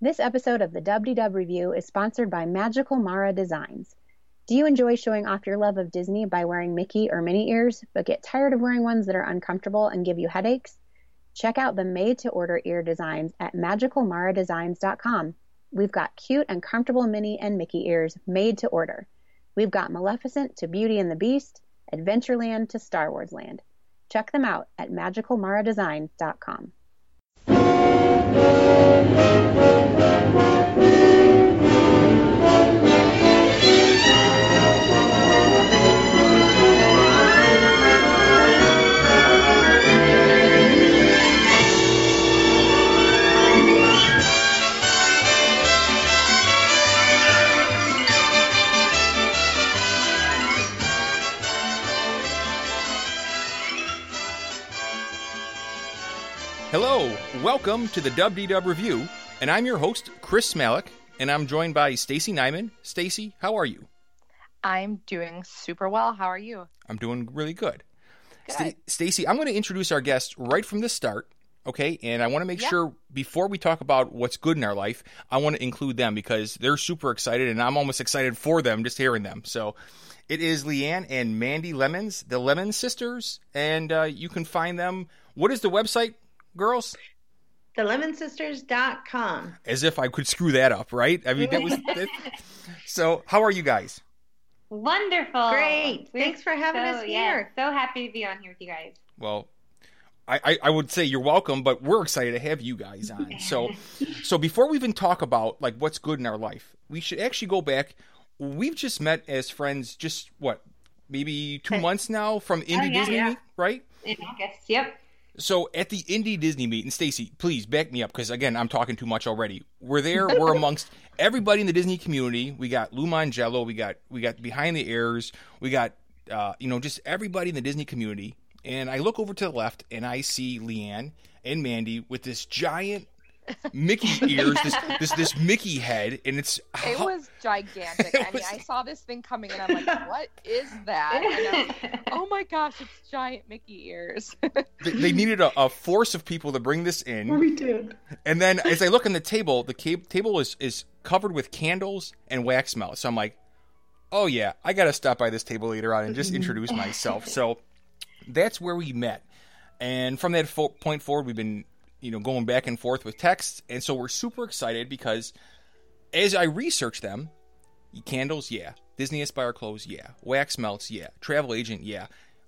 This episode of the WDW Revue is sponsored by Magical Mara Designs. Do you enjoy showing off your love of Disney by wearing Mickey or Minnie ears, but get tired of wearing ones that are uncomfortable and give you headaches? Check out the made to order ear designs at magicalmaradesigns.com. We've got cute and comfortable Minnie and Mickey ears made to order. We've got Maleficent to Beauty and the Beast, Adventureland to Star Wars Land. Check them out at magicalmaradesigns.com. welcome to the WDW Revue, and I'm your host, Chris Smalik, and I'm joined by Stacey Nyman. Stacey, how are you? I'm doing super well. How are you? I'm doing really good. Good. Sta- Stacey, I'm going to introduce our guest right from the start, okay? And I want to make Yeah. sure before we talk about what's good in our life, I want to include them because they're super excited, and I'm almost excited for them just hearing them. So it is Leann and Mandi Lemons, the Lemons Sisters, and uh, you can find them. What is the website, girls? TheLemonsSisters.com. As if I could screw that up, right? I mean, that was. that- so, how are you guys? Wonderful. Great. We're Thanks for having so, us yeah, here. so happy to be on here with you guys. Well, I, I, I would say you're welcome, but we're excited to have you guys on. So, so before we even talk about like what's good in our life, we should actually go back. We've just met as friends, just what, maybe two months now from Indie yeah, Disney, yeah. Right? In August. Yep. So at the Indie Disney meet, and Stacey, please back me up because again, I'm talking too much already. We're there. We're amongst everybody in the Disney community. We got Lou Mongello. We got we got Behind the Airs. We got uh, you know just everybody in the Disney community. And I look over to the left and I see Leann and Mandi with this giant Mickey ears, this this this Mickey head, and it's It was gigantic. It I mean, was- I saw this thing coming and I'm like, what is that? And I was, oh my gosh, it's giant Mickey ears. they- they needed a, a force of people to bring this in. We did. And then as I look on the table, the ca- table is is covered with candles and wax melts. So I'm like, oh yeah, I got to stop by this table later on and just mm-hmm. introduce myself. So that's where we met. And from that fo- point forward, we've been you know going back and forth with texts, and so we're super excited because as I research them, candles, yeah, Disney Aspire clothes, yeah, wax melts, yeah, travel agent, yeah,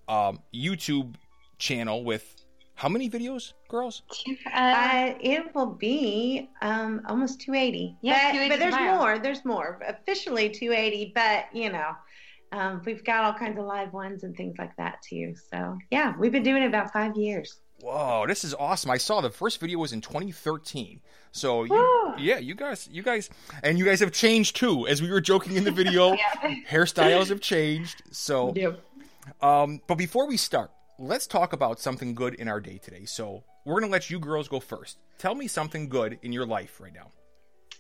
um, YouTube channel with how many videos, girls? Uh, Uh, it will be um, almost 280. Yeah, but, 280 but there's tomorrow. more. There's more. Officially 280, but you know, um, we've got all kinds of live ones and things like that too. So yeah, we've been doing it about five years. Whoa, this is awesome! I saw the first video was in 2013. So you, yeah, you guys, you guys, and you guys have changed too. As we were joking in the video, hairstyles have changed. So, Yep. um, but before we start, let's talk about something good in our day today. So we're gonna let you girls go first. Tell me something good in your life right now.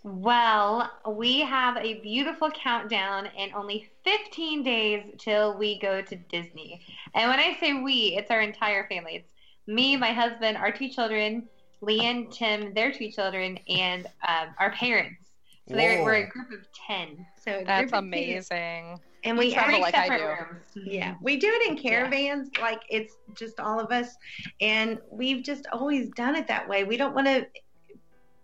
well, we have a beautiful countdown and only 15 days till we go to Disney. And when I say we, it's our entire family. It's me, my husband, our two children, Leann, Tim, their two children, and um, our parents. So they're, we're a group of 10. So That's group of two. amazing. And We we travel Three like I separate do. rooms. Yeah, we do it in caravans. Like it's just all of us, and we've just always done it that way. We don't want to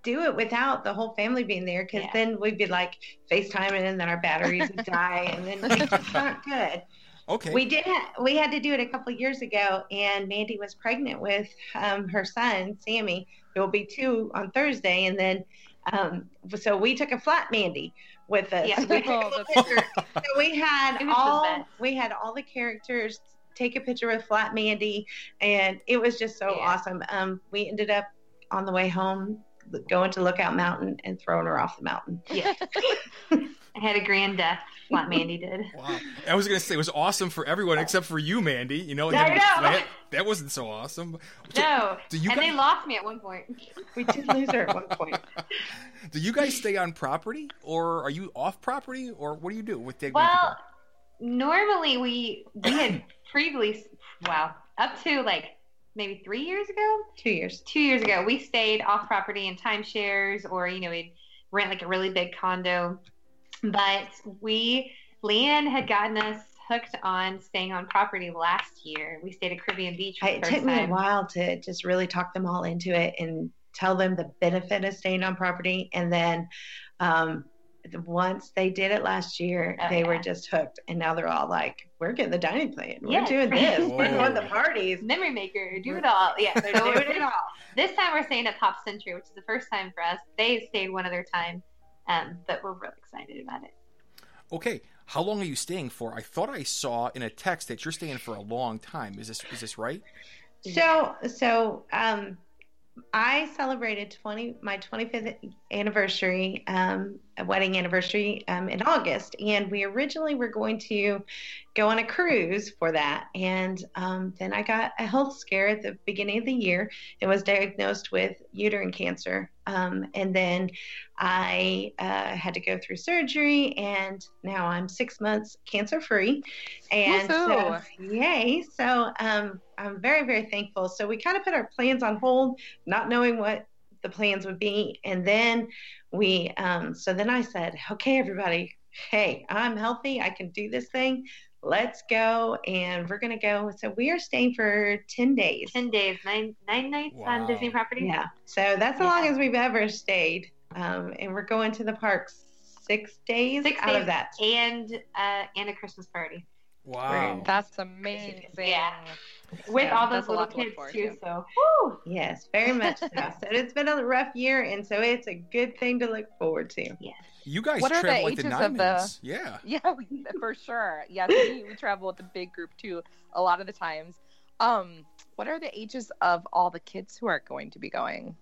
do it without the whole family being there, because Yeah. then we'd be like FaceTiming, and then our batteries would die, and then it's just not good. Okay. We did. Ha- we had to do it a couple of years ago, and Mandi was pregnant with um, her son Sammy. There will be two on Thursday, and then um, so we took a flat Mandi with us. Yeah. We a Oh, little so we had It was the all we had all the characters take a picture with flat Mandi, and it was just so Yeah. awesome. Um, we ended up on the way home going to Lookout Mountain and throwing her off the mountain. Yeah. I had a grand death, what Mandi did. Wow. I was gonna say it was awesome for everyone except for you, Mandi. You know, and I then know. That, that wasn't so awesome. So, No. do you and guys- they lost me at one point. We did lose her at one point. Do you guys stay on property, or are you off property, or what do you do with Dig Well, normally we we had previously, wow, up to like maybe three years ago. Two years. Two years ago, we stayed off property in timeshares, or you know, we'd rent like a really big condo. But we, Leann had gotten us hooked on staying on property last year. We stayed at Caribbean Beach. For I, the it first took me a while to just really talk them all into it and tell them the benefit of staying on property. And then um, once they did it last year, Oh, they were just hooked. And now they're all like, we're getting the dining plan. We're Yes. doing this. We're Whoa. going to the parties. Memory maker, do it all. Yeah, they're doing it all. This time we're staying at Pop Century, which is the first time for us. They stayed one other time, um, but we're really excited about it. Okay, how long are you staying for? I thought I saw in a text that you're staying for a long time. Is this is this right? So, so um, I celebrated 20 my 25th anniversary, um, wedding anniversary um, in August, and we originally were going to go on a cruise for that, and um, then I got a health scare at the beginning of the year and was diagnosed with uterine cancer, um, and then I uh, had to go through surgery, and now I'm six months cancer free, and so, yay! So um, I'm very very thankful. So we kind of put our plans on hold, not knowing what the plans would be, and then we um, so then I said, okay, everybody, hey, I'm healthy, I can do this thing. Let's go, and we're gonna go. So we are staying for ten days. Ten days, nine nine nights Wow. on Disney property. Yeah. So that's the Yeah. longest we've ever stayed. Um, and we're going to the parks six days Six out days of that. and uh, and a Christmas party Wow. That's amazing. Yeah. With Yeah, all those little lot to kids too. to. So woo, Yes, very much so. so it's been a rough year, and so it's a good thing to look forward to. Yes. You guys What are the travel like the ages of the- Yeah. Yeah, we, for sure. Yes, we, we travel with a big group too. A lot of the times. Um, what are the ages of all the kids who are going to be going?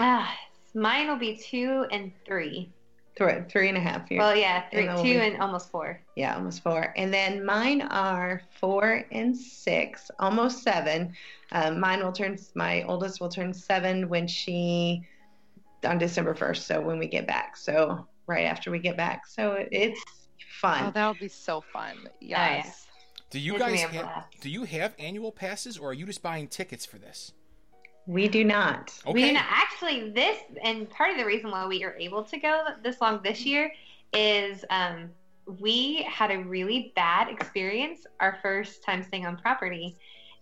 ah, mine will be two and three. Three, three and a half years. Well, yeah, three, And two only- and almost four. yeah, almost four. And then mine are four and six, almost seven. Um, mine will turn, my oldest will turn seven when she, on December 1st. So when we get back. So right after we get back. So it's fun. Oh, that'll be so fun. yeah. Yes. Do you It's guys gonna be a have do you have annual passes or are you just buying tickets for this? We do not. Okay. We didn't actually this, and part of the reason why we are able to go this long this year is um, we had a really bad experience our first time staying on property.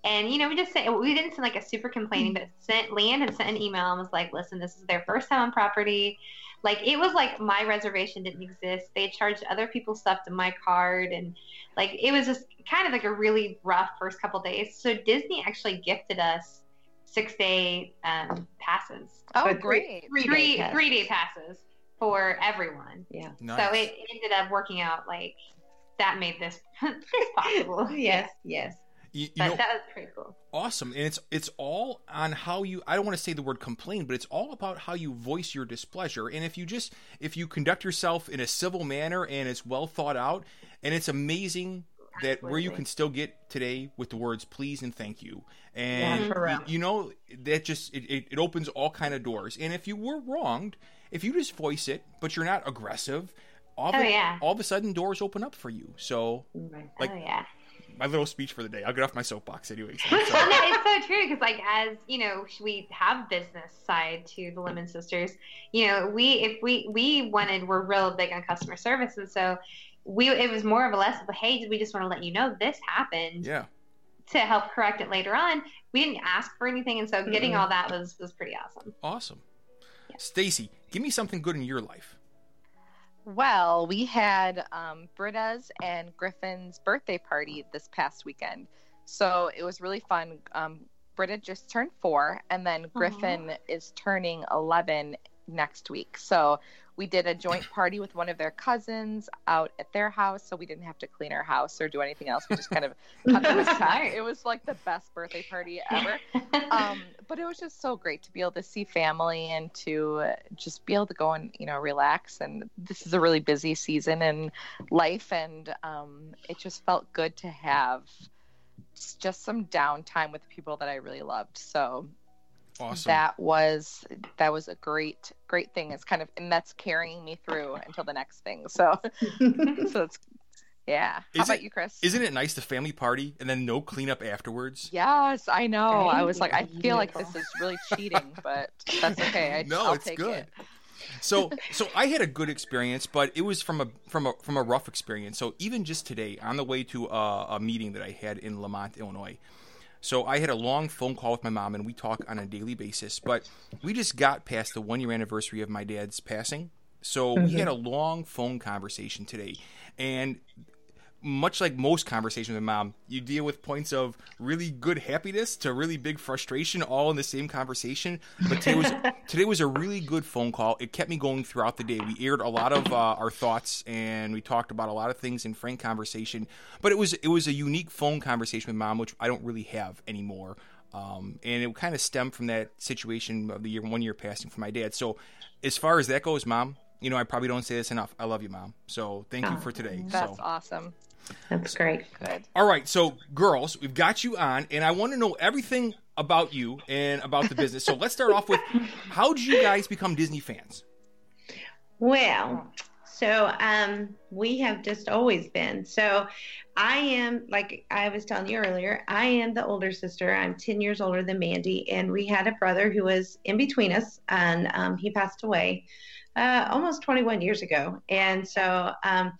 And you know, we just sent we didn't send like a super complaining, but sent Leann had sent an email and was like, "Listen, this is their first time on property. Like it was like my reservation didn't exist. They charged other people stuff to my card, and like it was just kind of like a really rough first couple days. So Disney actually gifted us six day um, passes, Oh, But three- great. Three, three day three day passes. passes for everyone. Yeah. Nice. So it ended up working out like that made this this possible. Yes, yes. you, you But know, that was pretty cool. awesome and it's it's all on how you i don't want to say the word complain but it's all about how you voice your displeasure and if you just if you conduct yourself in a civil manner and it's well thought out and it's amazing that where you can still get today with the words please and thank you. And you, you know that just it, it, it opens all kind of doors. And if you were wronged if you just voice it but you're not aggressive all, Oh, of, a- yeah. all of a sudden doors open up for you. So Like- oh yeah. my little speech for the day i'll get off my soapbox anyways no, it's so true because like as you know we have business side to the Lemons Sisters you know we if we we wanted we're real big on customer service. And so we it was more of a lesson of hey we just want to let you know this happened yeah to help correct it later on we didn't ask for anything and so getting all that was was pretty awesome Awesome. Stacey, give me something good in your life. Well, we had um, Britta's and Griffin's birthday party this past weekend. So it was really fun. Um, Britta just turned four, and then Griffin is turning 11 next week. So we did a joint party with one of their cousins out at their house. So we didn't have to clean our house or do anything else. We just kind of cut the check. It was like the best birthday party ever um, but it was just so great to be able to see family and to just be able to go and you know relax and this is a really busy season in life and um, it just felt good to have just some downtime with people that i really loved so Awesome. that was that was a great great thing it's kind of and that's carrying me through until the next thing so so it's Yeah. How Is about it- you, Chris? Isn't it nice the family party and then no cleanup afterwards? Yes, I know. I Right? was like, I feel like this is really cheating, but that's okay. I, No, I'll it's take good. It. So so I had a good experience, but it was from a from a from a rough experience. So even just today, on the way to a, a meeting that I had in Lemont, Illinois. So I had a long phone call with my mom, and we talk on a daily basis. But we just got past the one year anniversary of my dad's passing, so we had mm-hmm. a long phone conversation today, and much like most conversations with mom, you deal with points of really good happiness to really big frustration all in the same conversation. But today was today was a really good phone call. It kept me going throughout the day. We aired a lot of uh, our thoughts and we talked about a lot of things in frank conversation. But it was it was a unique phone conversation with mom, which I don't really have anymore. Um, and it kind of stemmed from that situation of the year one year passing for my dad. So as far as that goes, mom, you know I probably don't say this enough. I love you, mom. So thank you Oh, for today. That's so. awesome. That's great. Good. All right, so girls, we've got you on, and I want to know everything about you and about the business. So let's start off with how did you guys become Disney fans? Well, so um, we have just always been. So I am, like I was telling you earlier, I am the older sister. I'm 10 years older than Mandi, and we had a brother who was in between us, and um, he passed away uh, almost 21 years ago. And so, um,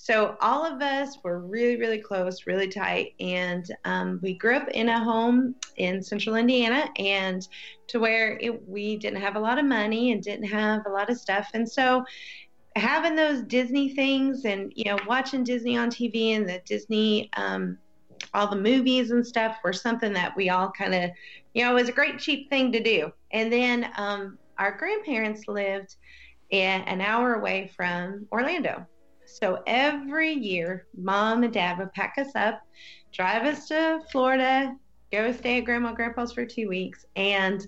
so all of us were really, really close, really tight, and um, we grew up in a home in Central Indiana, and to where it, we didn't have a lot of money and didn't have a lot of stuff, and so having those Disney things and you know watching Disney on TV and the Disney um, all the movies and stuff were something that we all kind of you know was a great cheap thing to do. And then um, our grandparents lived an hour away from Orlando. So every year, mom and dad would pack us up, drive us to Florida, go stay at grandma and grandpa's for two weeks. And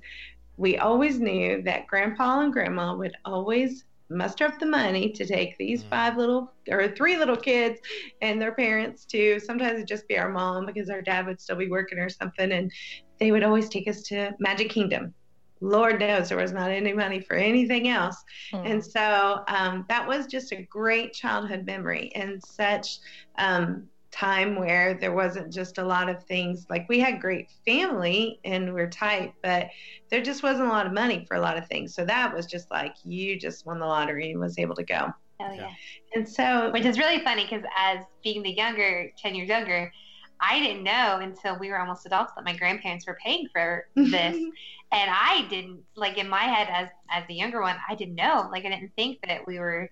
we always knew that grandpa and grandma would always muster up the money to take these Mm. five little or three little kids and their parents to sometimes it'd just be our mom because our dad would still be working or something and they would always take us to magic kingdom lord knows there was not any money for anything else and so um, that was just a great childhood memory and such um, time where there wasn't just a lot of things like we had great family and we're tight, but there just wasn't a lot of money for a lot of things. So that was just like you just won the lottery and was able to go. Hell Yeah. yeah. And so Which is really funny because as being the younger, 10 years younger, I didn't know until we were almost adults that my grandparents were paying for this. and I didn't, like in my head as as the younger one, I didn't know. Like I didn't think that we were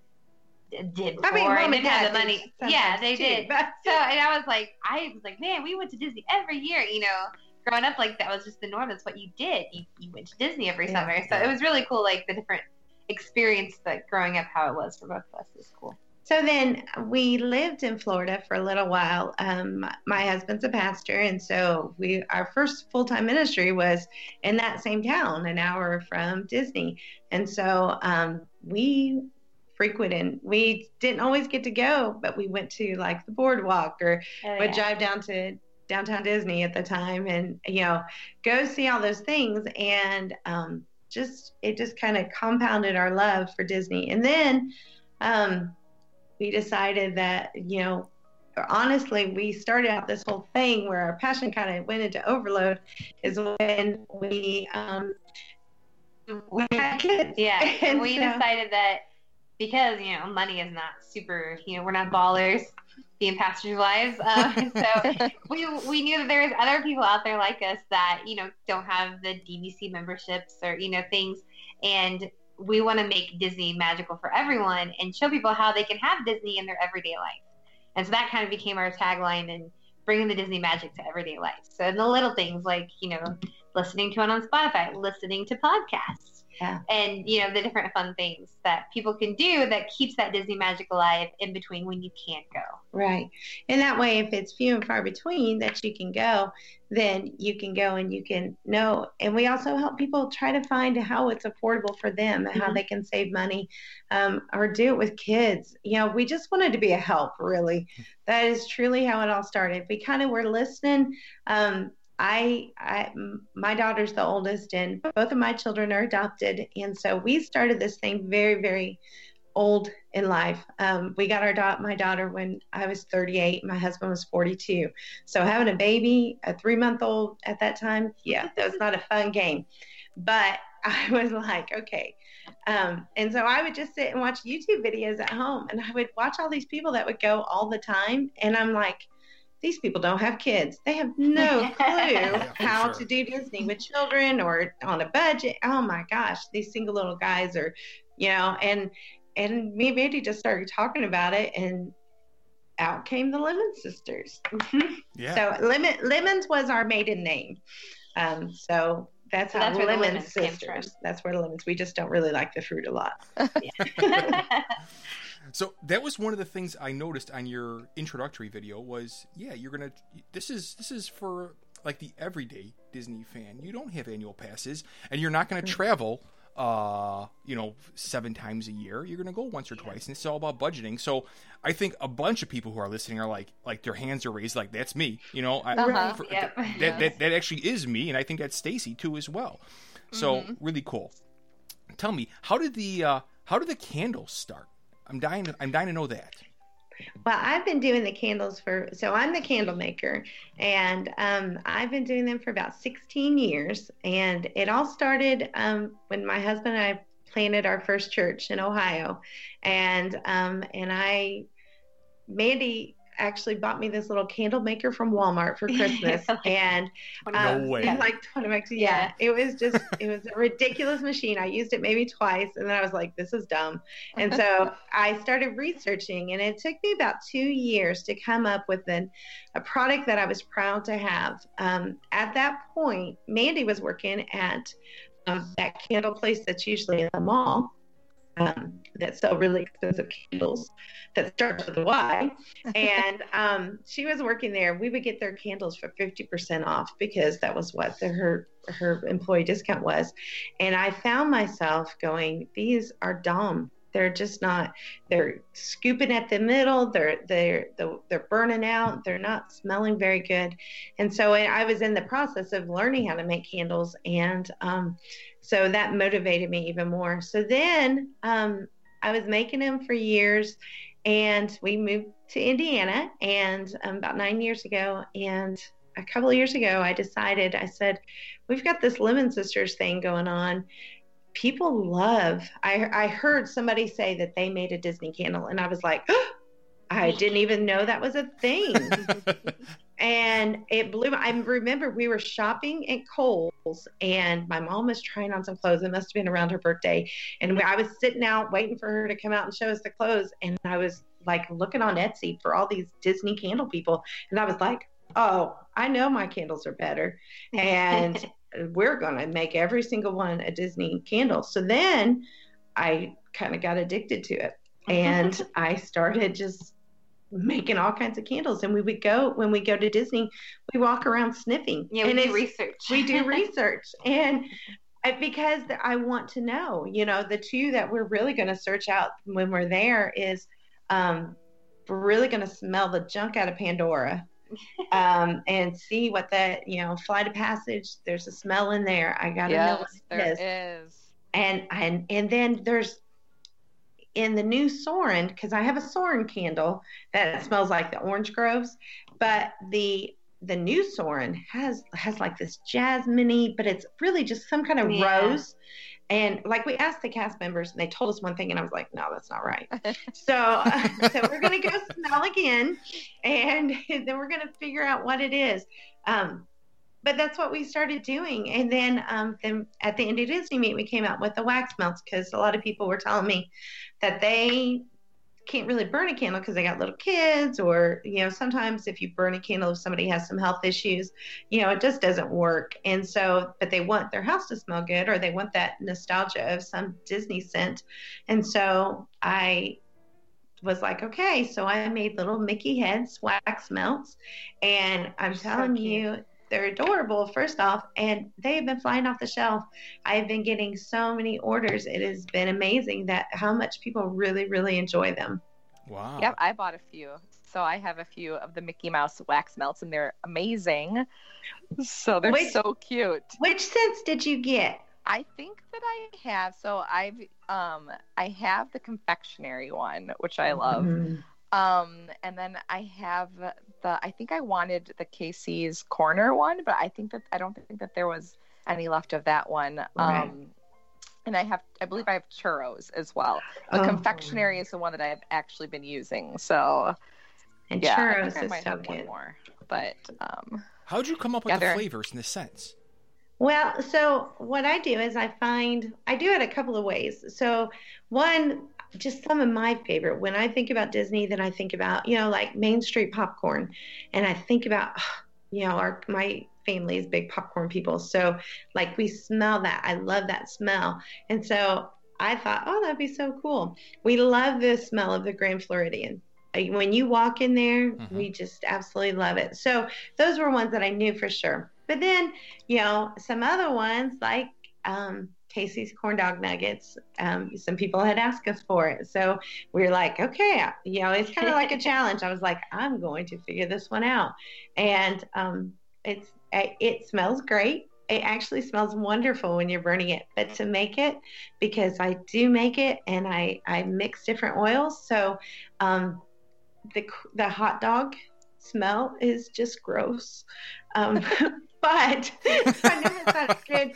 did before. I mean, mom and didn't have the money. Yeah, they too, did. but- So and I was like, I was like, man, we went to Disney every year. You know, growing up like that was just the norm. That's what you did. You you went to Disney every Yeah. summer. So it was really cool, like the different experience that growing up, how it was for both of us is cool. So then we lived in Florida for a little while. Um, my- husband's a pastor, and so we our first full time ministry was in that same town, an hour from Disney. And so um, we frequented. We didn't always get to go, but we went to like the boardwalk or Oh, would yeah. drive down to downtown Disney at the time and you know go see all those things and um, just it just kind of compounded our love for Disney and then um, we decided that you know honestly we started out this whole thing where our passion kind of went into overload is when we um, we had kids Yeah, and we so- decided that because you know money is not super, you know, we're not ballers being pastors' wives. Um, so we we knew that there's other people out there like us that you know don't have the DVC memberships or you know things, and we want to make Disney magical for everyone and show people how they can have Disney in their everyday life. And so that kind of became our tagline and bringing the Disney magic to everyday life. So the little things like you know listening to it on Spotify, listening to podcasts Yeah. and you know the different fun things that people can do that keeps that Disney magic alive in between when you can't go. Right. And that way, if it's few and far between that you can go, then you can go and you can know. And we also help people try to find how it's affordable for them and how Mhm. they can save money um, or do it with kids. You know, we just wanted to be a help, really. That is truly how it all started. We kind of were listening. Um, I, I, my daughter's the oldest, and both of my children are adopted, and so we started this thing very, very old in life. Um, we got our da- my daughter when I was 38. My husband was 42. So having a baby, a three month old at that time, yeah, that was not a fun game. But I was like, okay. Um, and so I would just sit and watch YouTube videos at home, and I would watch all these people that would go all the time, and I'm like these people don't have kids. They have no clue yeah, how sure. to do Disney with children or on a budget. Oh my gosh, these single little guys are, you know, and and me and Mandi just started talking about it and out came the Lemons Sisters. yeah. So Lemon Lemons was our maiden name. Um, so that's so how that's Lemon lemons Sisters. That's where the lemons. We just don't really like the fruit a lot. So that was one of the things I noticed on your introductory video was yeah, you're going to this is this is for like the everyday Disney fan. You don't have annual passes and you're not going to mm. travel uh, you know, seven times a year. You're going to go once or twice, and it's all about budgeting. So, I think a bunch of people who are listening are like, like their hands are raised, like that's me. You know, uh-huh. for, yep. that, that that actually is me, and I think that's Stacey too as well. So, mm-hmm. really cool. Tell me, how did the uh, how did the candles start? I'm dying. To, I'm dying to know that. Well, I've been doing the candles for so I'm the candle maker, and um, I've been doing them for about 16 years. And it all started um, when my husband and I planted our first church in Ohio, and um, and I, Mandi actually bought me this little candle maker from Walmart for Christmas, and um, no way. like twenty bucks. Yeah, it was just it was a ridiculous machine. I used it maybe twice, and then I was like, "This is dumb," and so I started researching, and it took me about two years to come up with an, a product that I was proud to have. Um, at that point, Mandi was working at um, that candle place that's usually in the mall um, that sell really expensive candles that starts with a Y. and um, she was working there. We would get their candles for 50% off because that was what the, her her employee discount was. And I found myself going, these are dumb. They're just not. They're scooping at the middle. They're they're they're burning out. They're not smelling very good. And so I was in the process of learning how to make candles, and um, so that motivated me even more. So then um, I was making them for years, and we moved to Indiana, and um, about nine years ago, and a couple of years ago, I decided I said, we've got this Lemons Sisters thing going on. People love. I I heard somebody say that they made a Disney candle, and I was like. Oh, I didn't even know that was a thing. and it blew I remember we were shopping at Kohl's and my mom was trying on some clothes. It must have been around her birthday. And I was sitting out waiting for her to come out and show us the clothes. And I was like looking on Etsy for all these Disney candle people. And I was like, oh, I know my candles are better. And we're going to make every single one a Disney candle. So then I kind of got addicted to it. And I started just making all kinds of candles. And we would go when we go to disney we walk around sniffing. Yeah we and do research. we do research. And because i want to know you know the two that we're really going to search out when we're there is um, we're really going to smell the junk out of pandora um, and see what that you know flight of passage there's a smell in there i gotta yes, know what it there is. is. and and and then there's in the new Soarin', because I have a Soarin' candle that smells like the orange groves, but the the new Soarin' has has like this jasmine but it's really just some kind of yeah. rose. And like we asked the cast members, and they told us one thing, and I was like, "No, that's not right." so, uh, so we're gonna go smell again, and then we're gonna figure out what it is. Um, but that's what we started doing. And then, um, then at the end of Disney meet, we came out with the wax melts because a lot of people were telling me that they can't really burn a candle because they got little kids, or you know, sometimes if you burn a candle, if somebody has some health issues, you know, it just doesn't work. And so, but they want their house to smell good, or they want that nostalgia of some Disney scent. And so I was like, okay, so I made little Mickey heads wax melts, and I'm telling you, they're adorable, first off, and they have been flying off the shelf. I've been getting so many orders. It has been amazing that how much people really, really enjoy them. Wow. Yep, I bought a few. So I have a few of the Mickey Mouse wax melts, and they're amazing. So they're which, so cute. Which scents did you get? I think that I have. So I've um I have the confectionery one, which I love. Mhm. Um, and then I have the I think I wanted the Casey's Corner one, but I think that I don't think that there was any left of that one. Right. Um, and I have I believe I have churros as well. The Oh. confectionery is the one that I've actually been using. So And yeah, churros think I is might so have one good. more. But um, How'd you come up with Yeah, the they're- flavors and the scents? Well, so what I do is I find I do it a couple of ways. So one, just some of my favorite. When I think about Disney, then I think about you know like Main Street popcorn, and I think about you know our my family is big popcorn people. So like we smell that. I love that smell, and so I thought, oh, that'd be so cool. We love the smell of the Grand Floridian. When you walk in there, Mhm. we just absolutely love it. So those were ones that I knew for sure. But then you know, some other ones like um, Casey's corn dog nuggets. Um, some people had asked us for it, so we were like, okay, you know, it's kind of like a challenge. I was like, I'm going to figure this one out, and um, it's it smells great. It actually smells wonderful when you're burning it. But to make it, because I do make it and I I mix different oils, so um, the the hot dog smell is just gross. Um, but I know it sounds good.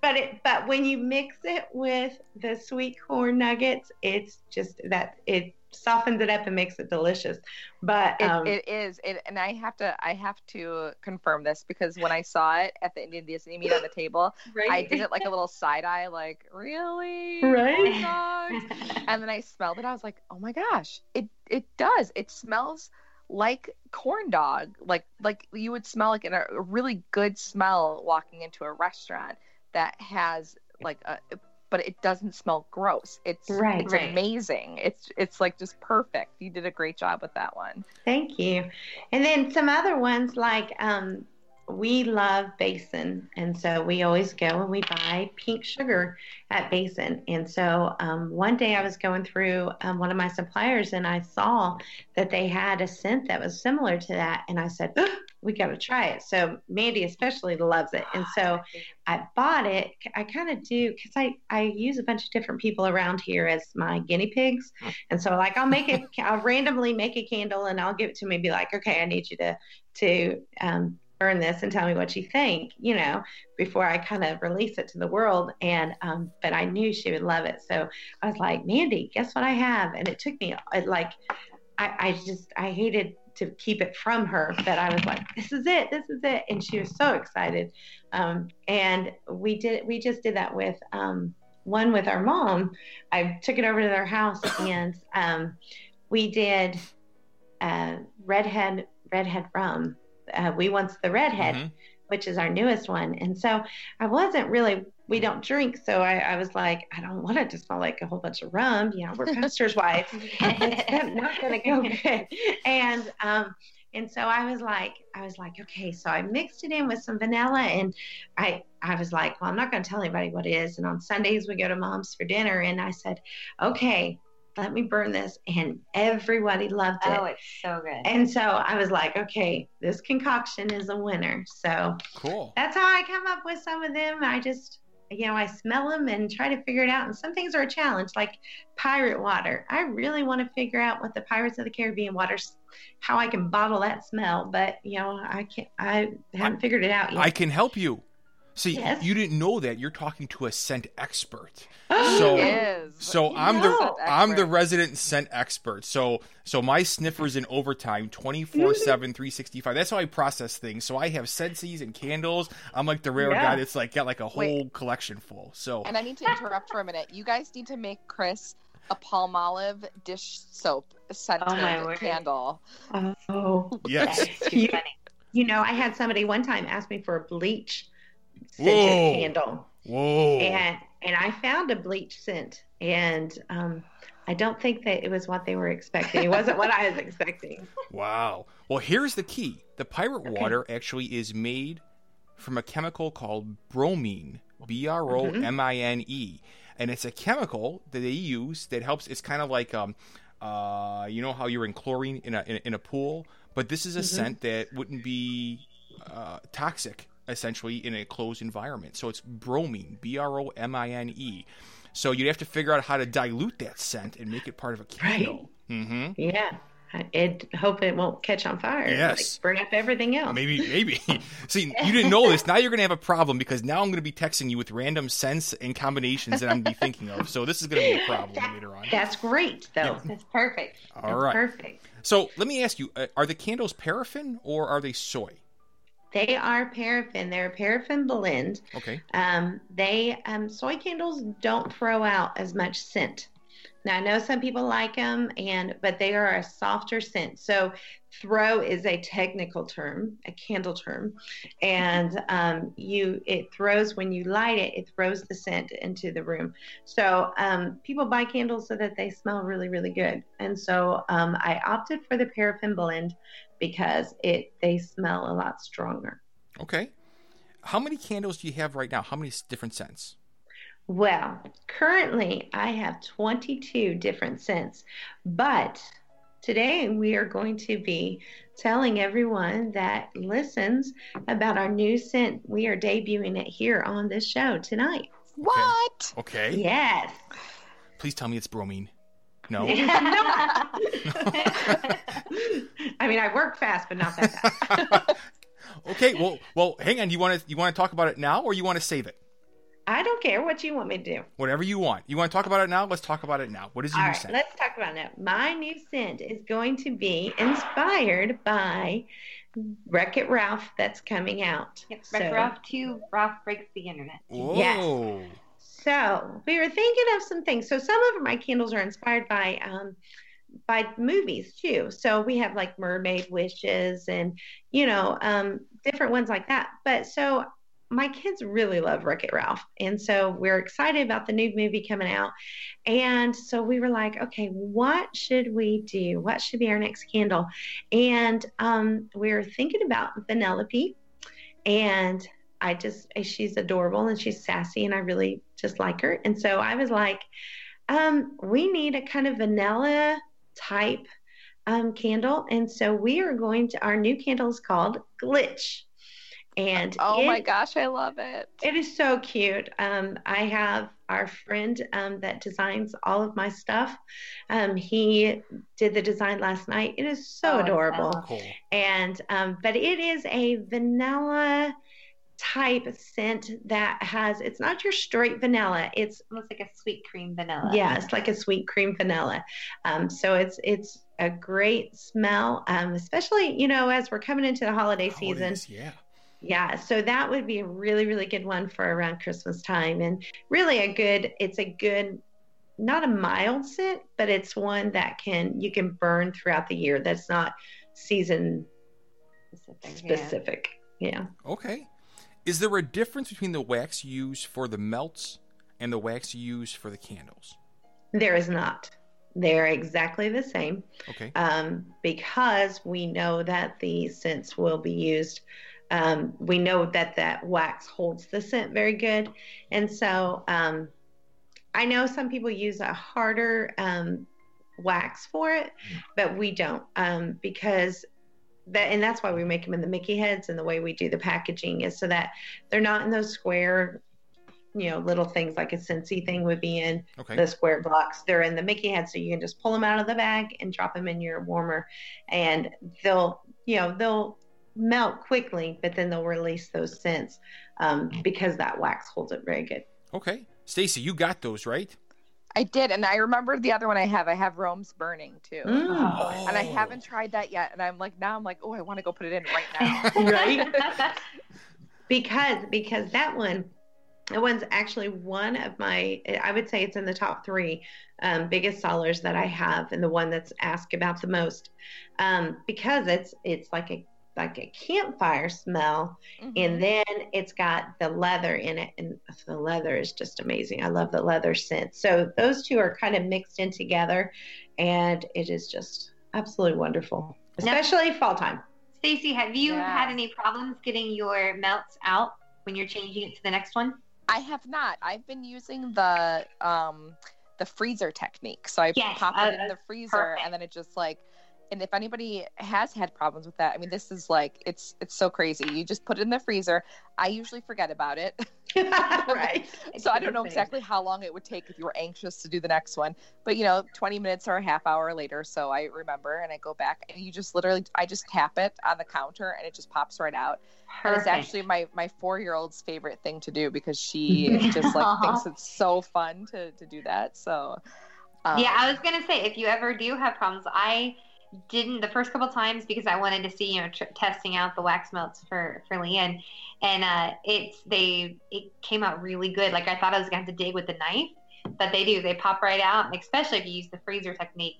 But it but when you mix it with the sweet corn nuggets, it's just that it softens it up and makes it delicious. But it, um, it is it, and I have to I have to confirm this because when I saw it at the Indian Disney meet on the table, Right? I did it like a little side eye, like really, Right? Dogs? and then I smelled it. I was like, oh my gosh, it it does. It smells like corn dog, like like you would smell like in a, a really good smell walking into a restaurant that has like a. But it doesn't smell gross. It's Right. it's Right. amazing. It's it's like just perfect. You did a great job with that one. Thank you. And then some other ones like um, we love Basin, and so we always go and we buy pink sugar at Basin. And so um, one day I was going through um, one of my suppliers and I saw that they had a scent that was similar to that, and I said, "Ugh, "We got to try it." So Mandi especially loves it, and so I bought it. I kind of do because I I use a bunch of different people around here as my guinea pigs, and so like I'll make it. I'll randomly make a candle and I'll give it to me and be like, okay, I need you to to um, this and tell me what you think, you know, before I kind of release it to the world. And um, but I knew she would love it, so I was like, Mandi, guess what I have? And it took me it, like I, I just I hated to keep it from her, but I was like, this is it, this is it, and she was so excited. Um, and we did we just did that with um, one with our mom. I took it over to their house and um, we did uh, redhead redhead rum. Uh, we once the redhead, Mhm. which is our newest one, and so I wasn't really. We don't drink, so I, I was like, I don't want it to smell like a whole bunch of rum. You know, we're pastors' wives. It's not going to go good. And um, and so I was like, I was like, okay. So I mixed it in with some vanilla, and I I was like, well, I'm not going to tell anybody what it is. And on Sundays we go to mom's for dinner, and I said, okay, let me burn this, and everybody loved it. oh, it's so good. And so I was like, okay, this concoction is a winner. So Cool. that's how I come up with some of them. I just, you know, I smell them and try to figure it out. And some things are a challenge, like pirate water. I really want to figure out what the Pirates of the Caribbean water's, how I can bottle that smell. But you know, I can't. I haven't figured it out yet. I can help you. See, Yes. you didn't know that. You're talking to a scent expert. Oh, So- It is. So I'm the I'm the resident scent expert. So so my sniffer's in overtime 24/7 365. That's how I process things. So I have scentsies and candles. I'm like the rare Yeah. guy that's like got like a whole Wait. collection full. So And I need to interrupt for a minute. You guys need to make Chris a Palmolive dish soap scented Oh, my word. candle. oh, yes. Too You- funny. you know, I had somebody one time ask me for a bleach scented candle. Whoa. and and I found a bleach scent, and um, I don't think that it was what they were expecting. It wasn't what I was expecting. Wow. Well, here's the key. The pirate Okay. water actually is made from a chemical called bromine, B R O M I N E, and it's a chemical that they use that helps. It's kind of like um, uh, you know how you're in chlorine in a in a, in a pool, but this is a Mhm. scent that wouldn't be uh, toxic essentially in a closed environment. So it's bromine, B R O M I N E. So you'd have to figure out how to dilute that scent and make it part of a candle. Mm-hmm. Yeah. I hope it won't catch on fire. Yes. Like burn up everything else. Maybe, maybe. See, you didn't know this. Now you're going to have a problem because now I'm going to be texting you with random scents and combinations that I'm going to be thinking of. So this is going to be a problem That- later on. That's great, though. That's perfect. All That's right. Perfect. So let me ask you: uh, Are the candles paraffin or are they soy? They are paraffin. They're a paraffin blend. Okay. Um, they um, soy candles don't throw out as much scent. Now I know some people like them, and but they are a softer scent. So throw is a technical term, a candle term, and um, you it throws when you light it. It throws the scent into the room. So um, people buy candles so that they smell really really good. And so um, I opted for the paraffin blend because it they smell a lot stronger. Okay. How many candles do you have right now? How many different scents? Well, currently I have 22 different scents, but today we are going to be telling everyone that listens about our new scent. We are debuting it here on this show tonight. What? Okay. Yes. Please tell me it's bromine. No. I mean, I work fast, but not that fast. okay. Well, well, hang on. You want to you want to talk about it now, or you want to save it? I don't care what you want me to do. Whatever you want. You want to talk about it now? Let's talk about it now. What is your All new right, scent? let's talk about it. My new scent is going to be inspired by Wreck It Ralph that's coming out. Yep, So- Ralph 2, Ralph breaks the internet. Whoa. So we were thinking of some things. So some of my candles are inspired by um, by movies too. So we have like Mermaid Wishes and you know um, different ones like that. But so my kids really love Wreck It Ralph, and so we're excited about the new movie coming out. And so we were like, okay, what should we do? What should be our next candle? And um, we were thinking about Vanellope, and I just she's adorable and she's sassy and I really just like her. And so I was like, um, we need a kind of vanilla type um, candle. And so we are going to our new candle is called Glitch. And Oh it- my gosh, I love it. it is so cute. Um, I have our friend um, that designs all of my stuff. Um, he did the design last night. It is so Oh, adorable Cool. and um, but it is a vanilla type scent that has it's not your straight vanilla it's Almost like a sweet cream vanilla. yeah it's like a sweet cream vanilla um, so it's it's a great smell um, especially you know as we're coming into the holiday season yeah. yeah so that would be a really really good one for around christmas time and really a good it's a good not a mild scent but it's one that can you can burn throughout the year that's not season Specific. yeah. specific yeah. Okay. Is there a difference between the wax you use for the melts and the wax you use for the candles? There is not. They're exactly the same Okay. um, because we know that the scents will be used. Um, we know that that wax holds the scent very good. And so um, I know some people use a harder um, wax for it, but we don't um, because that, and that's why we make them in the Mickey heads and the way we do the packaging is so that they're not in those square, you know, little things like a Scentsy thing would be in Okay. the square blocks. They're in the Mickey head, so you can just pull them out of the bag and drop them in your warmer, and they'll, you know, they'll melt quickly, but then they'll release those scents um, because that wax holds it very good. Okay. Stacey, you got those, right? I did, and I remember the other one I have. I have Rome's Burning too, Mm. Oh. and I haven't tried that yet. And I'm like, now I'm like, oh, I want to go put it in right now. right? because because that one that one's actually one of my i would say it's in the top three um, biggest sellers that i have and the one that's asked about the most um, because it's it's like a like a campfire smell Mhm. and then it's got the leather in it and the leather is just amazing i love the leather scent so those two are kind of mixed in together and it is just absolutely wonderful Now- especially fall time Stacey, have you Yes. had any problems getting your melts out when you're changing it to the next one? I have not. I've been using the um the freezer technique. So I Yes, pop uh, it in the freezer perfect. and then it just like And if anybody has had problems with that, I mean, this is like it's it's so crazy. You just put it in the freezer. I usually forget about it. right. so I don't know exactly how long it would take if you were anxious to do the next one. But you know, 20 minutes or a half hour later, so I remember and I go back and you just literally I just tap it on the counter and it just pops right out. Perfect. And it's actually my my 4-year-old's favorite thing to do because she just like thinks it's so fun to to do that. So um, yeah, I was gonna say if you ever do have problems, I didn't the first couple times because I wanted to see you know tr- testing out the wax melts for for Leann, and uh, it's they it came out really good. Like I thought I was gonna have to dig with the knife, but they do they pop right out. Especially if you use the freezer technique,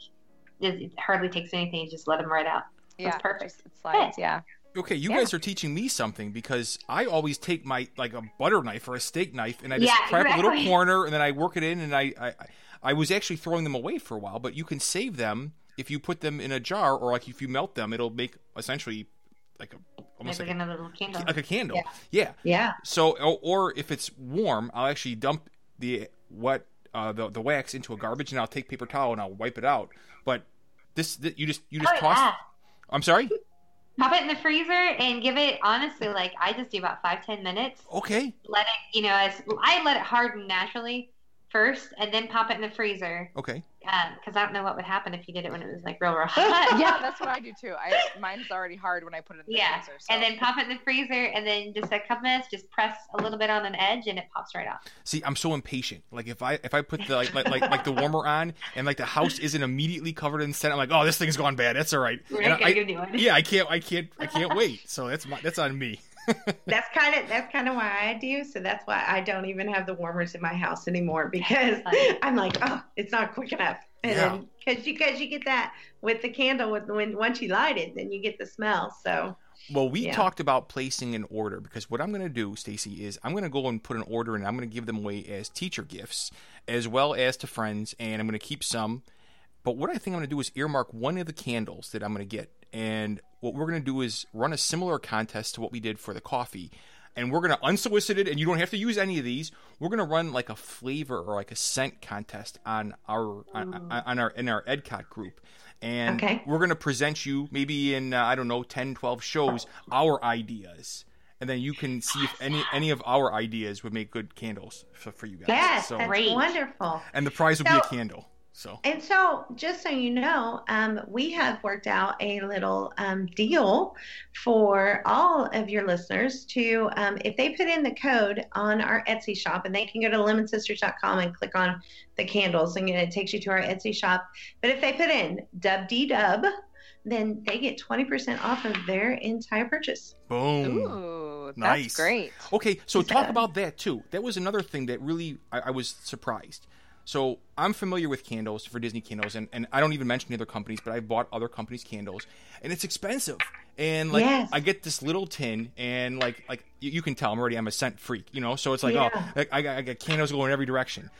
it, it hardly takes anything. You just let them right out. yeah, It's perfect. It slides, yeah. Okay, you Yeah. guys are teaching me something because I always take my like a butter knife or a steak knife and I just Yeah, crack a little corner and then I work it in and I, I I was actually throwing them away for a while, but you can save them if you put them in a jar or like if you melt them, it'll make essentially like a almost Like like, another little a, candle. like a candle. Yeah. Yeah. Yeah. So or, or if it's warm, I'll actually dump the what uh, the the wax into a garbage and I'll take paper towel and I'll wipe it out. But this, th you just you just Oh, toss. yeah. I'm sorry. Pop it in the freezer and give it honestly like I just do about five ten minutes. Okay. Let it you know as I let it harden naturally first and then pop it in the freezer Okay. Because I don't know what would happen if you did it when it was like real real hot. yeah, that's what I do too. I mine's already hard when I put it in the Yeah, freezer. So. and then pop it in the freezer, and then just a couple minutes, just press a little bit on an edge, and it pops right out. See, I'm so impatient. Like if I if I put the like like like, like the warmer on and like the house isn't immediately covered in scent, I'm like, oh, this thing's gone bad. That's all right. Right, And gotta I- get a new one. yeah, I can't I can't I can't wait. So that's my, that's on me. That's kind of that's kind of why I do. So that's why I don't even have the warmers in my house anymore because I'm like, oh, it's not quick enough. And Yeah. because you because you get that with the candle with when once you light it, then you get the smell. So Well, we Yeah. talked about placing an order because what I'm going to do, Stacey, is I'm going to go and put an order and I'm going to give them away as teacher gifts as well as to friends, and I'm going to keep some. But what I think I'm going to do is earmark one of the candles that I'm going to get, and what we're going to do is run a similar contest to what we did for the coffee. And we're going to unsolicited, and you don't have to use any of these. We're going to run like a flavor or like a scent contest on our on, on our in our Edcot group, and Okay. we're going to present you maybe in uh, I don't know 10, 12 shows our ideas, and then you can see if any any of our ideas would make good candles for, for you guys. yes, so that's Great. wonderful. and the prize will be a candle. So And so, just so you know, um, we have worked out a little um, deal for all of your listeners to, um, if they put in the code on our Etsy shop, and they can go to lemonsisters.com and click on the candles, and it takes you to our Etsy shop. But if they put in dub d dub, then they get 20% off of their entire purchase. boom. Ooh, that's Nice. great. Okay, so Is talk about that too. That was another thing that really I, I was surprised. So I'm familiar with candles for Disney candles, and, and I don't even mention the other companies, but I've bought other companies' candles, and it's expensive. And like Yes. I get this little tin, and like like you, you can tell I'm already I'm a scent freak, you know. So it's like Yeah. oh, like, I, got, I got candles going every direction.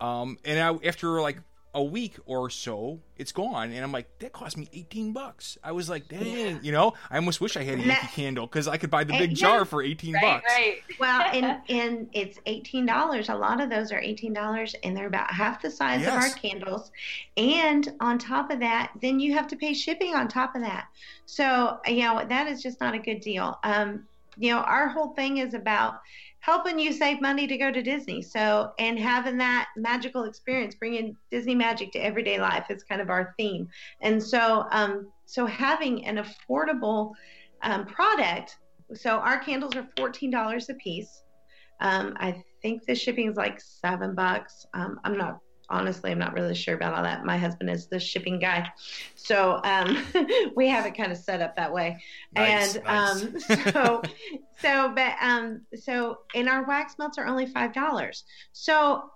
Um, and I, after like a week or so, it's gone, and I'm like, that cost me 18 bucks. I was like, dang, you know, I almost wish I had a And that- Yankee candle because I could buy the big yeah. jar for 18 bucks. right. Well, and and it's eighteen dollars. A lot of those are eighteen dollars, and they're about half the size of our candles. And on top of that, then you have to pay shipping on top of that. So you know that is just not a good deal. Um, you know, our whole thing is about helping you save money to go to Disney. So and having that magical experience, bringing Disney magic to everyday life is kind of our theme. And so, um, so having an affordable um, product so our candles are fourteen dollars a piece. Um, I think the shipping is like seven bucks. Um, I'm not honestly, I'm not really sure about all that. My husband is the shipping guy, so um, we have it kind of set up that way. Nice, and nice. um, so, so, but um, so, and our wax melts are only five dollars. So.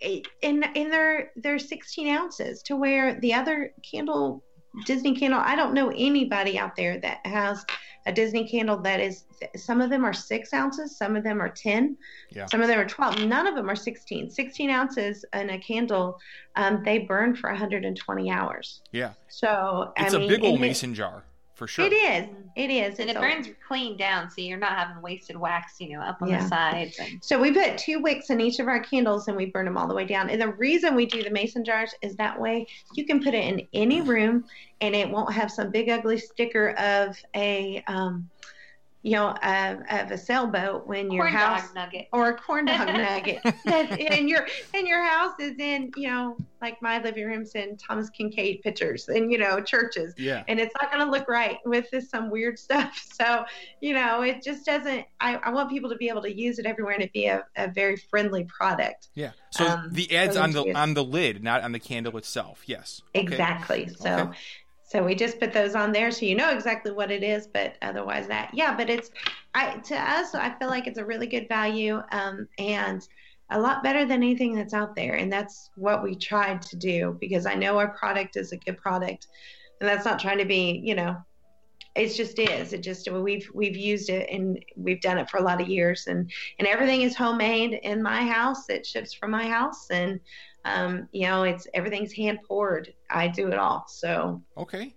in and they're they're 16 ounces to where the other candle Disney candle I don't know anybody out there that has a Disney candle that is some of them are six ounces, some of them are 10, Yeah. some of them are 12. None of them are 16. 16 ounces in a candle, um, they burn for 120 hours. Yeah. So It's I a mean, big old and it- mason jar for sure. It is. It is. and It's it a- burns clean down, so you're not having wasted wax, you know, up on Yeah. the sides. And So we put two wicks in each of our candles and we burn them all the way down. And the reason we do the mason jars is that way you can put it in any room and it won't have some big ugly sticker of a, um, you know, of, of a sailboat when your corn house dog nugget. or a corn dog nugget. that- and your and your house is in, you know, like my living room's in Thomas Kinkade pictures and you know churches Yeah. and it's not going to look right with this some weird stuff. So, you know, it just doesn't. I, I want people to be able to use it everywhere and it be a, a very friendly product. Yeah. So Um, the ads on the it's- on the lid, not on the candle itself. Yes. Okay. Exactly. So, Okay. So we just put those on there so you know exactly what it is. But otherwise, that yeah. But it's I to us, I feel like it's a really good value um, and a lot better than anything that's out there. And that's what we tried to do because I know our product is a good product, and that's not trying to be you know. It just is. It just we've we've used it and we've done it for a lot of years and and everything is homemade in my house. It ships from my house and um, you know it's everything's hand poured. I do it all. So Okay.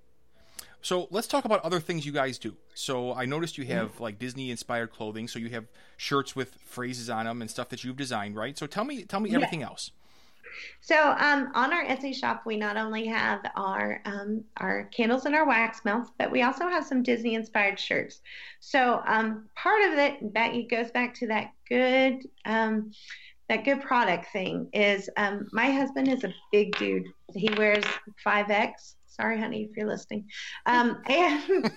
So let's talk about other things you guys do. So I noticed you have like Disney inspired clothing. So you have shirts with phrases on them and stuff that you've designed, right? So tell me, tell me Yeah. everything else. So um, on our Etsy shop, we not only have our um, our candles and our wax melts, but we also have some Disney inspired shirts. So um, part of it that it goes back to that good um, that good product thing is um, my husband is a big dude. He wears five X. Sorry, honey, if you're listening. Um, and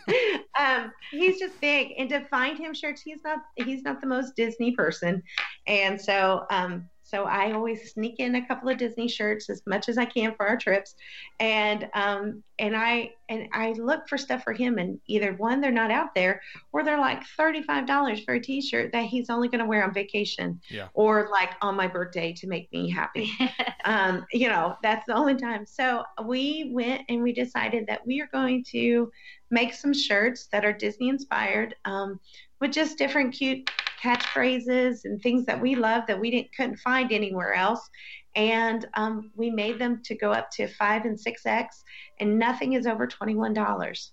um, he's just big. And to find him shirts, he's not he's not the most Disney person. And so um, so I always sneak in a couple of Disney shirts as much as I can for our trips, and um, and I and I look for stuff for him, and either one they're not out there, or they're like thirty five dollars for a T-shirt that he's only going to wear on vacation, Yeah. or like on my birthday to make me happy. um, you know, that's the only time. So we went and we decided that we are going to make some shirts that are Disney inspired, um, with just different cute catchphrases and things that we love that we didn't couldn't find anywhere else. And um, we made them to go up to five and six X, and nothing is over twenty one dollars,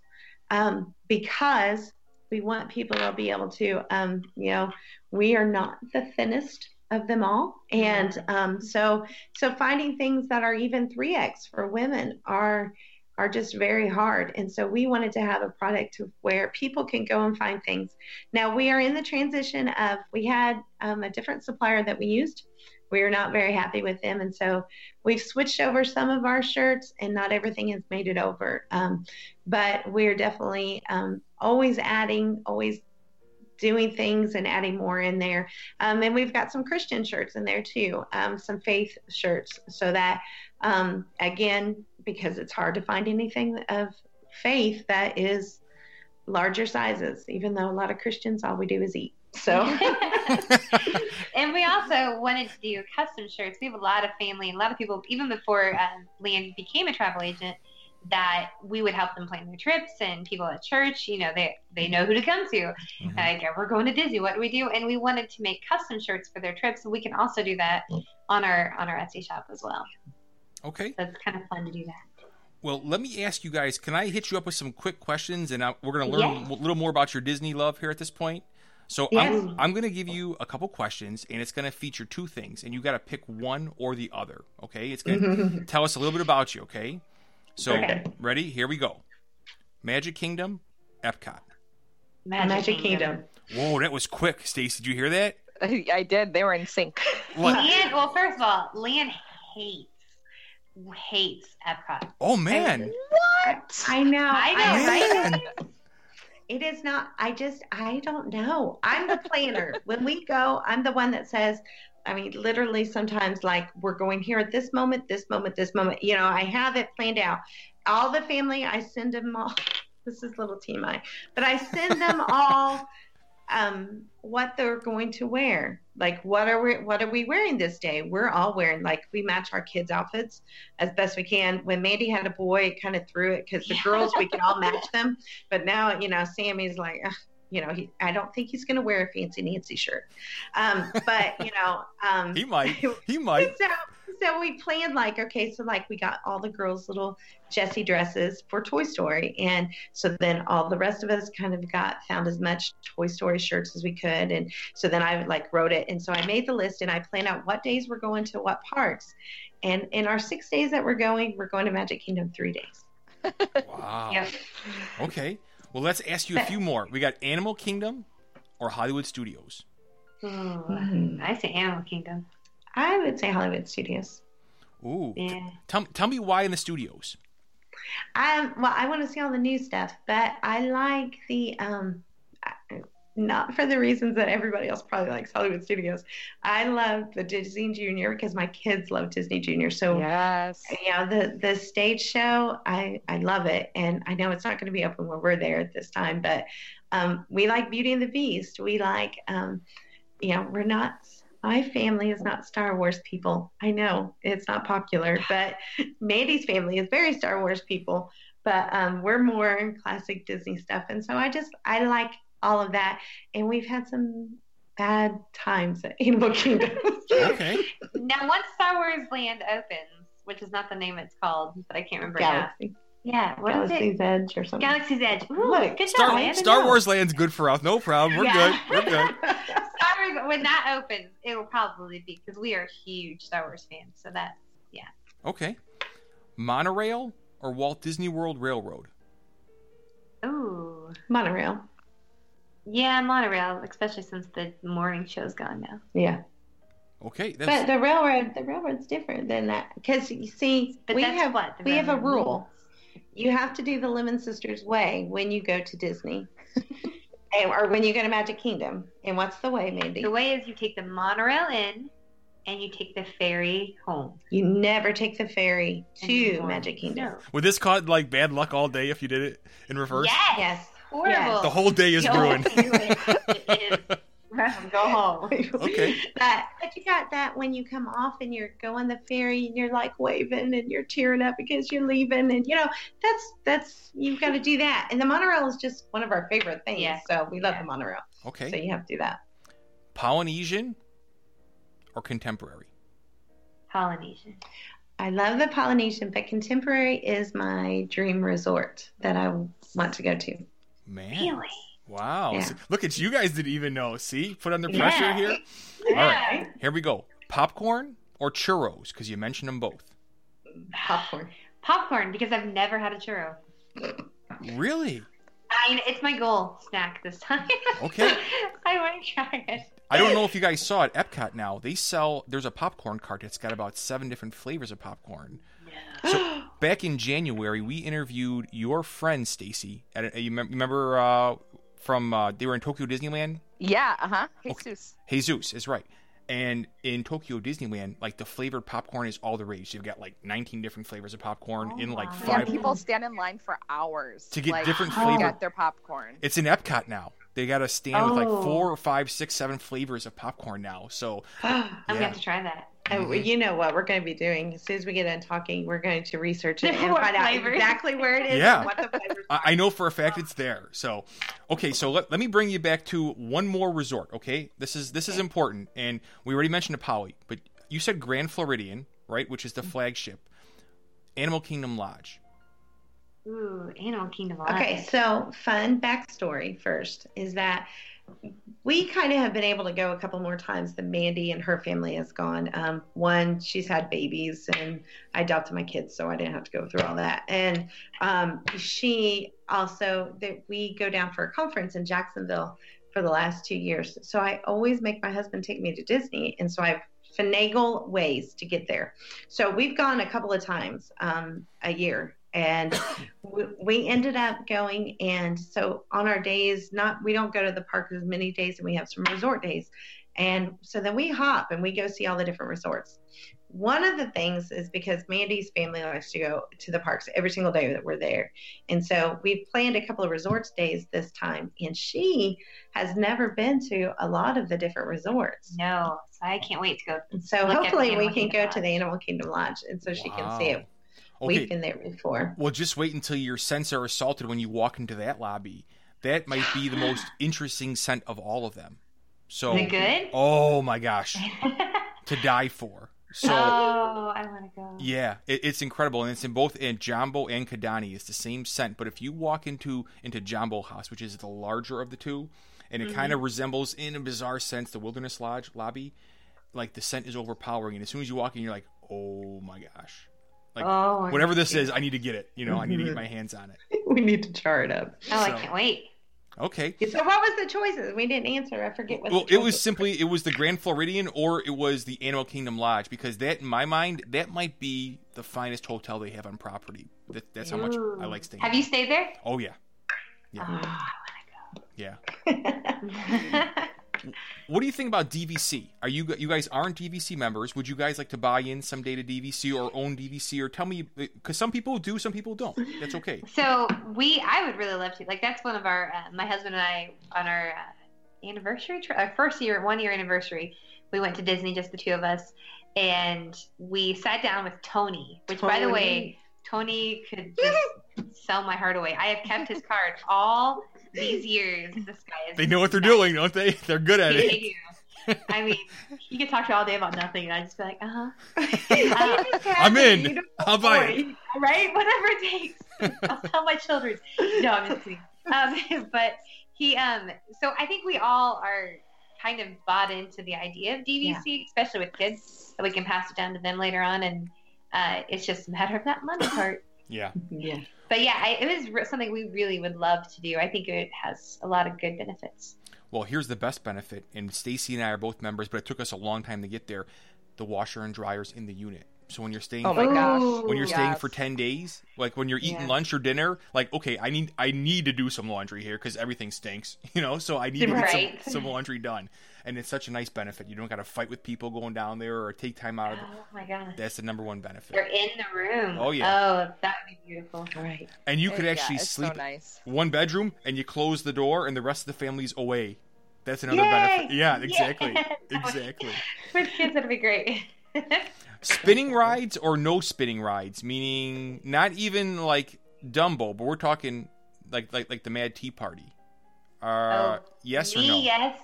um, because we want people to be able to, um, you know, we are not the thinnest of them all, and um, so so finding things that are even three X for women are are just very hard. And so we wanted to have a product where people can go and find things. Now we are in the transition of we had um, a different supplier that we used. We are not very happy with them, and so we've switched over some of our shirts, and not everything has made it over. Um, but we're definitely um, always adding, always doing things and adding more in there. Um, and we've got some Christian shirts in there too, um, some faith shirts, so that um, again, because it's hard to find anything of faith that is larger sizes, even though a lot of Christians all we do is eat. So and we also wanted to do custom shirts. We have a lot of family a lot of people, even before um, Leann became a travel agent, that we would help them plan their trips and people at church, you know, they, they know who to come to. Mhm. Like, we're going to Disney. What do we do? And we wanted to make custom shirts for their trips. So we can also do that on our on our Etsy shop as well. Okay. So it's kind of fun to do that. Well, let me ask you guys. Can I hit you up with some quick questions, and I, we're going to learn a little more about your Disney love here at this point. So Yes. I'm, I'm going to give you a couple questions, and it's going to feature two things, and you got to pick one or the other. Okay? It's going to tell us a little bit about you. Okay? So Okay. ready? Here we go. Magic Kingdom, Epcot. Magic Kingdom. Whoa, that was quick. Stace, did you hear that? I, I did. They were in sync. What? Leann, well, first of all, Leann hates hates Epcot. Oh man. What? I know. I know, right? Man. It is not. I just. I don't know. I'm the planner. when we go, I'm the one that says. I mean, literally, sometimes like we're going here at this moment, this moment, this moment. You know, I have it planned out. All the family, I send them all. This is little TMI, but I send them all um, what they're going to wear. Like, what are we? What are we wearing this day? We're all wearing like we match our kids' outfits as best we can. When Mandi had a boy, it kind of threw it because the Yeah. girls we can all match them. But now, you know, Sammy's like, "Ugh, you know, he, I don't think he's going to wear a fancy Nancy shirt. Um, but you know, um, He might. He might. so so we planned like okay so like we got all the girls little jessie dresses for toy story and so then all the rest of us kind of got found as much toy story shirts as we could and so then i like wrote it and so i made the list and i planned out what days we're going to what parks and in our six days that we're going we're going to magic kingdom three days Wow. Yep. Okay. Well, let's ask you a few more. We got Animal Kingdom or Hollywood Studios. Ooh, Mhm. I say Animal Kingdom. i would say hollywood studios Ooh. Yeah. Tell, tell me why in the studios. Um, well, I want to see all the new stuff, but I like the um, I- not for the reasons that everybody else probably likes Hollywood Studios. I love the Disney Junior because my kids love Disney Junior. So Yes. you know the the stage show, I I love it, and I know it's not going to be open when we're there at this time, but um, we like Beauty and the Beast. We like um, you know, we're not. My family is not Star Wars people. I know it's not popular, but Mandi's family is very Star Wars people. But um, we're more classic Disney stuff, and so I just I like all of that. And we've had some bad times at Animal Kingdom. Okay. Now, once Star Wars Land opens, which is not the name it's called, but I can't remember now. Galaxy, Yeah, what is it? Galaxy's Edge or something. Galaxy's Edge. Ooh, Look, good job. Star, I didn't Star know. Wars Land's good for us. No problem. We're Yeah. good. We're good. Star Wars, when that opens, it will probably be because we are huge Star Wars fans. So that's yeah. Okay. Monorail or Walt Disney World Railroad? ooh Monorail. Yeah monorail, especially since the morning show's gone now. Yeah. Okay. But the railroad, the railroad's different than that because you see, But we have what we have a railroad rule. You have to do the Lemons Sisters way when you go to Disney, and, or when you go to Magic Kingdom. And what's the way, Mandi? The way is you take the monorail in, and you take the ferry home. You never take the ferry to. Magic Kingdom. No. would this cause like bad luck all day if you did it in reverse? Yes. Yes. Horrible. The whole day is Don't ruined. it. It is. Go home. Okay. But, but you got that when you come off and you're going the ferry and you're like waving and you're tearing up because you're leaving and you know that's that's you've got to do that and the monorail is just one of our favorite things Yeah. so we love Yeah. the monorail Okay. so you have to do that Polynesian or contemporary? Polynesian. I love the Polynesian but contemporary is my dream resort that I want to go to Man. Really? Wow. Yeah. So- look at you guys didn't even know. See? Put under pressure Yeah. here. Yeah. All right. Here we go. Popcorn or churros? Because you mentioned them both. popcorn Popcorn because I've never had a churro. Really? I, mean, it's my goal snack this time. Okay. I want to try it. I don't know if you guys saw it. Epcot now they sell. There's a popcorn cart that's got about seven different flavors of popcorn. So back in January, we interviewed your friend Stacy. At you remember uh, from uh, they were in Tokyo Disneyland. Yeah. Uh huh. Okay. Jesus. Jesus is right. And in Tokyo Disneyland, like the flavored popcorn is all the rage. You've got like 19 different flavors of popcorn Oh in like my. Yeah. People stand in line for hours To get like, different to flavor- Get their popcorn. It's in Epcot now. They got to stand with like Oh. four or five, six, seven flavors of popcorn now. So I'm Yeah. gonna have to try that. And Mhm. you know what we're going to be doing as soon as we get done talking, we're going to research it and What find out exactly where it is Yeah. and what the flavors I, are. I know for a fact it's there. So, okay, so let, let me bring you back to one more resort. Okay, this is this is important, and we already mentioned Apollo, but you said Grand Floridian, right, which is the flagship. Animal Kingdom Lodge. Ooh, Animal Kingdom. Okay, so fun backstory first is that we kind of have been able to go a couple more times than Mandi and her family has gone. Um, one, she's had babies, and I adopted my kids, so I didn't have to go through all that. And um, she also that we go down for a conference in Jacksonville for the last two years. So I always make my husband take me to Disney, and so I've finagle ways to get there. So we've gone a couple of times um, a year, and we, we ended up going. And so on our days, not we don't go to the park as many days, and we have some resort days. And so then we hop and we go see all the different resorts. One of the things is because Mandi's family likes to go to the parks every single day that we're there. And so we've planned a couple of resorts days this time. And she has never been to a lot of the different resorts. No, so I can't wait to go. So Look at the hopefully we can Kingdom go to the Animal Kingdom Lodge and so she can see it. Okay, We've been there before. well, just wait until your sense are assaulted when you walk into that lobby. that might be the most interesting scent of all of them. So, good? oh my gosh, to die for. So, oh, I want to go. yeah, it, it's incredible, and it's in both in Jambo and Kidani. It's the same scent, but if you walk into into Jambo House, which is the larger of the two, and it mm-hmm. kind of resembles, in a bizarre sense, the Wilderness Lodge lobby, like the scent is overpowering, and as soon as you walk in, you're like, oh my gosh, like oh, whatever this is, I need to get it. You know, I need to get mm-hmm. my hands on it. we need to char it up. Oh, I can't wait. Okay. So what was the choices? We didn't answer. I forget what. Well, the it was simply it was the Grand Floridian or it was the Animal Kingdom Lodge because that, in my mind, that might be the finest hotel they have on property. That, that's how much I like staying. Have you stayed there? Oh yeah, yeah, Oh, yeah. I What do you think about DVC? Are you you guys aren't DVC members? Would you guys like to buy in someday to DVC or own DVC or tell me because some people do, some people don't. That's okay. So we, I would really love to. Like that's one of our, uh, my husband and I, on our uh, anniversary, tri- our first year, one year anniversary, we went to Disney, just the two of us, and we sat down with Tony. Which, by the way, Tony could just sell my heart away. I have kept his card all these years. This guy is. They know what they're doing, don't they? They're good at it. I mean, you could talk to you all day about nothing, and I'd just be like, uh huh. I'm in. I'll buy it. right? Whatever it takes. I'll tell my children. No, I'm just kidding. Um, but he, um, so I think we all are kind of bought into the idea of DVC, especially with kids, that we can pass it down to them later on, and uh, it's just a matter of that money part. Yeah. Yeah. But yeah, I, it was something we really would love to do. I think it has a lot of good benefits. Well, here's the best benefit, and Stacey and I are both members, but it took us a long time to get there. The washer and dryers in the unit. So when you're staying Oh my for, gosh. when you're staying for 10 days, like when you're eating Yeah. lunch or dinner, like okay, I need I need to do some laundry here cuz everything stinks, you know? So I need to get some, some laundry done. And it's such a nice benefit. You don't got to fight with people going down there or take time out of Oh my god. That's the number one benefit. They're in the room. Oh, yeah. Oh, that would be beautiful. Right. And you could Yeah, actually it's sleep So nice. one bedroom and you close the door and the rest of the family's away. That's another Yay! benefit. Yeah, exactly. Yes! Exactly. With kids, that'd be great. Spinning rides or no spinning rides meaning not even like dumbo but we're talking like like like the mad tea party uh Oh, yes or no yes.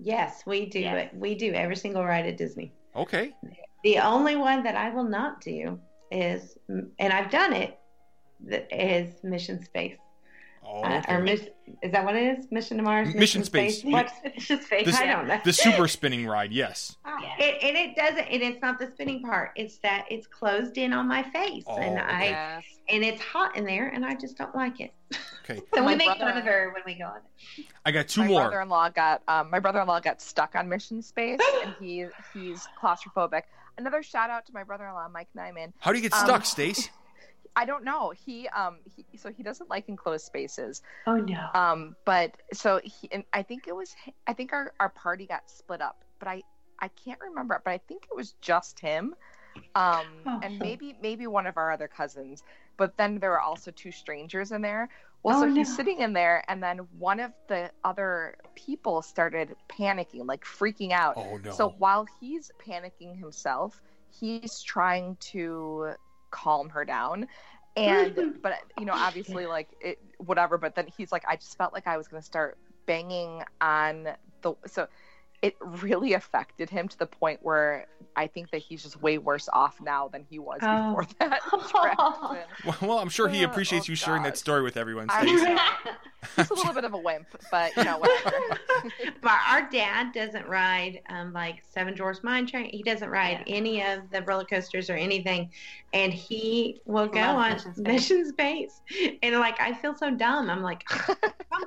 Yes, we do Yes. it. We do every single ride at Disney. okay The only one that I will not do is, and I've done it, is Mission Space. Oh Uh, or okay. miss, is that what it is? Mission to Mars? Mission Space. What? It's just fake. This- I don't know. the super spinning ride yes Yeah. It, and it doesn't, and it's not the spinning part. It's that it's closed in on my face, Oh, and I Yes. and it's hot in there, and I just don't like it. okay So My we make brother- fun of her when we go on it. i got two my more brother-in-law got um, my brother-in-law got stuck on mission space and he he's claustrophobic another shout out to my brother-in-law mike nyman how do you get Um, stuck stace i don't know he um he, so he doesn't like enclosed spaces Oh no. um but so he and i think it was i think our, our party got split up but i i can't remember but i think it was just him um Oh. and maybe maybe one of our other cousins but then there were also two strangers in there well Oh, so he's no. sitting in there and then one of the other people started panicking like freaking out oh no so while he's panicking himself, he's trying to calm her down. And but you know, obviously like it whatever, but then he's like I just felt like I was going to start banging on the so it really affected him to the point where I think that he's just way worse off now than he was Oh. before that well, well i'm sure he Uh, appreciates oh, you sharing that story with everyone I stace. He's a little bit of a wimp, but you know whatever. but our dad doesn't ride um, like Seven Dwarfs Mine Train. He doesn't ride Yeah. any of the roller coasters or anything, and he will go on Mission Space. Mission Space. And like I feel so dumb. I'm like, come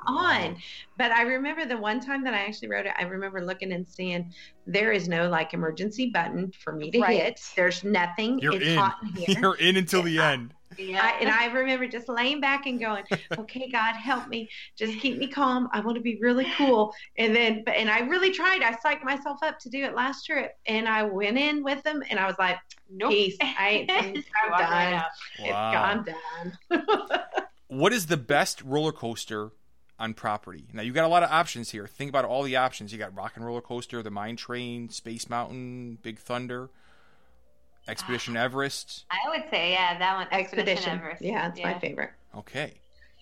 on. But I remember the one time that I actually wrote it. I remember looking and seeing there is no like emergency button for me to Right. hit. There's nothing. You're it's in. hot in here. you're in until the end yeah. I, and I remember just laying back and going, "Okay, God, help me. Just keep me calm. I want to be really cool." And then, but and I really tried. I psyched myself up to do it last trip, and I went in with them, and I was like, nope. "Peace. I ain't. I'm done. out. wow I'm done." what is the best roller coaster on property? Now you got a lot of options here. Think about all the options. You got Rock and Roller Coaster, the Mine Train, Space Mountain, Big Thunder, Expedition ah. Everest. I would say, yeah, that one. Expedition. Everest. Yeah, it's my favorite. Okay.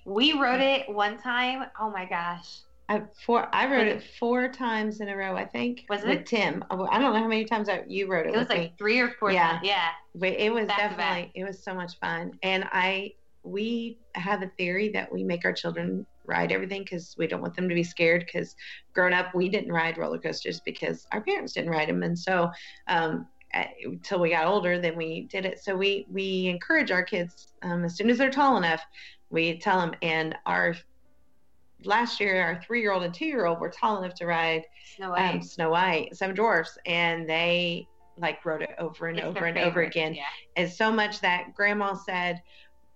We rode it one time. Oh my gosh. I, four, I rode it four times in a row, I think. Was with it? Tim? I don't know how many times I, you wrote it. It was with like me. three or four Yeah. times. Yeah. But it was Back definitely it was so much fun, and I we have a theory that we make our children ride everything because we don't want them to be scared. Because growing up, we didn't ride roller coasters because our parents didn't ride them, and so um, until we got older, then we did it. So we we encourage our kids um, as soon as they're tall enough, we tell them. And our last year, our three year old and two year old were tall enough to ride Snow White. um, Snow White, Seven Dwarfs, and they like rode it over and It's over and over again. Yeah. And so much that grandma said,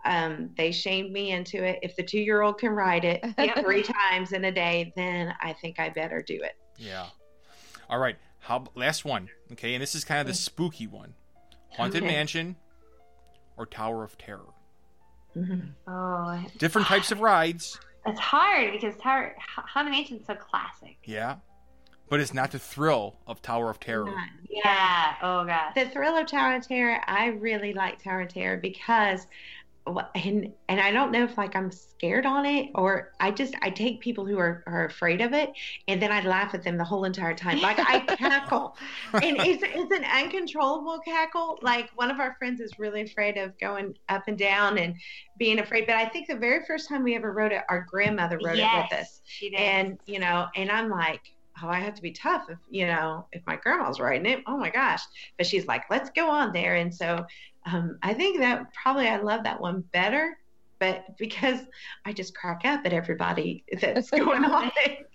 um, they shamed me into it. If the two year old can ride it Yep. three times in a day, then I think I better do it. Yeah. All right. How last one? Okay, and this is kind of the spooky one: Haunted Okay. Mansion or Tower of Terror. Mm-hmm. Oh, Different types of rides. it's hard because Tower Haunted Mansion's so classic. Yeah. But it's not the thrill of Tower of Terror. Yeah. Oh gosh. The thrill of Tower of Terror, I really like Tower of Terror because, and and I don't know if like I'm scared on it or I just I take people who are, are afraid of it and then I laugh at them the whole entire time. Like I cackle, and it's it's an uncontrollable cackle. Like one of our friends is really afraid of going up and down and being afraid. But I think the very first time we ever wrote it, our grandmother wrote yes, it with us and you know and i'm like oh i have to be tough if you know if my grandma's writing it oh my gosh but she's like let's go on there and so um, i think that probably i love that one better but because i just crack up at everybody that's going on it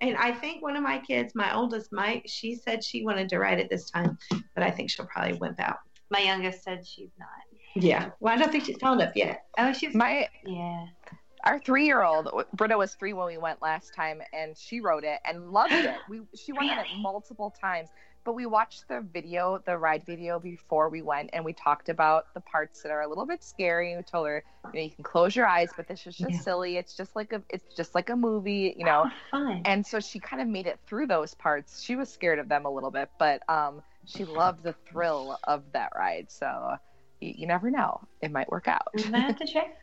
and i think one of my kids my oldest mike she said she wanted to write it this time but i think she'll probably wimp out My youngest said she's not. yeah well i don't think she's tall enough yet Oh, she's My yeah. our three year old Britta was three when we went last time, and she wrote it and loved it. We she went on it multiple times. But we watched the video, the ride video before we went, and we talked about the parts that are a little bit scary. We told her, you know, you can close your eyes, but this is just Yeah. silly. It's just like a, it's just like a movie, you know. Oh, fun. And so she kind of made it through those parts. She was scared of them a little bit, but um, she loved the thrill of that ride. So you, you never know; it might work out. I'm gonna have to check.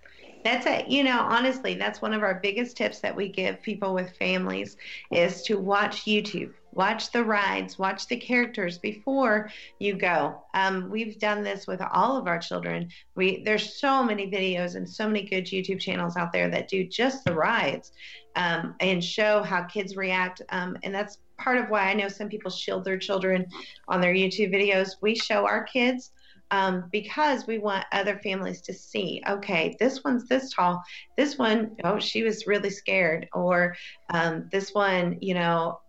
That's it. You know, honestly, that's one of our biggest tips that we give people with families is to watch YouTube. Watch the rides, watch the characters before you go. Um, we've done this with all of our children. We there's so many videos and so many good YouTube channels out there that do just the rides um, and show how kids react. Um, and that's part of why I know some people shield their children on their YouTube videos. We show our kids um, because we want other families to see okay this one's this tall this one oh she was really scared or um, this one you know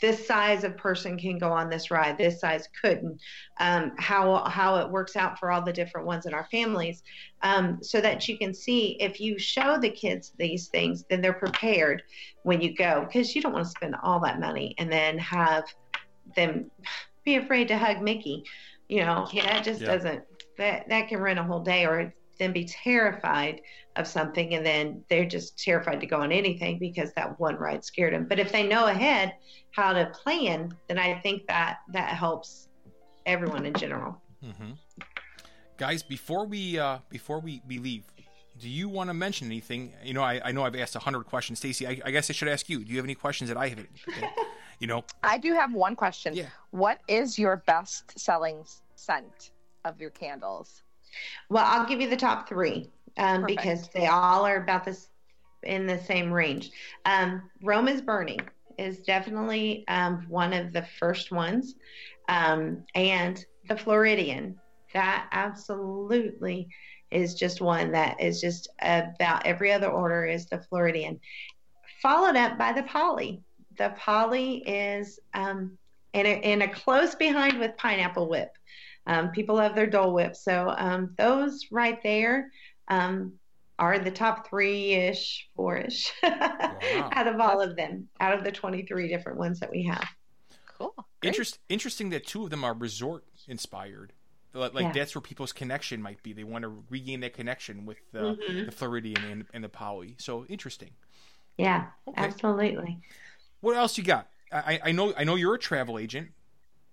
this size of person can go on this ride this size couldn't um, how how it works out for all the different ones in our families um, so that you can see if you show the kids these things then they're prepared when you go because you don't want to spend all that money and then have them be afraid to hug mickey you know Yeah. that just Yeah. doesn't that that can run a whole day or then be terrified of something and then they're just terrified to go on anything because that one ride scared them but if they know ahead how to plan then i think that that helps everyone in general hmm Guys, before we uh, before we, we leave, do you want to mention anything? You know, I, I know I've asked a hundred questions, Stacey. I, I guess I should ask you. Do you have any questions that I haven't? You know, I do have one question. Yeah. What is your best selling scent of your candles? Well i'll give you the top three um, because they all are about this in the same range. Um, rome is burning is definitely um, one of the first ones. Um, and the floridian that absolutely is just one that is just about every other order is the floridian. Followed up by the poly the poly is um, in, a, in a close behind with pineapple whip um, people love their dole whip so um, those right there um, are the top three-ish four-ish out of all of them out of the 23 different ones that we have Cool. Interest interesting that two of them are resort inspired. Like like Yeah. that's where people's connection might be. They want to regain that connection with uh, Mhm. the Floridian and, and the Poly. So interesting. yeah Okay. absolutely What else you got? I, I know I know you're a travel agent.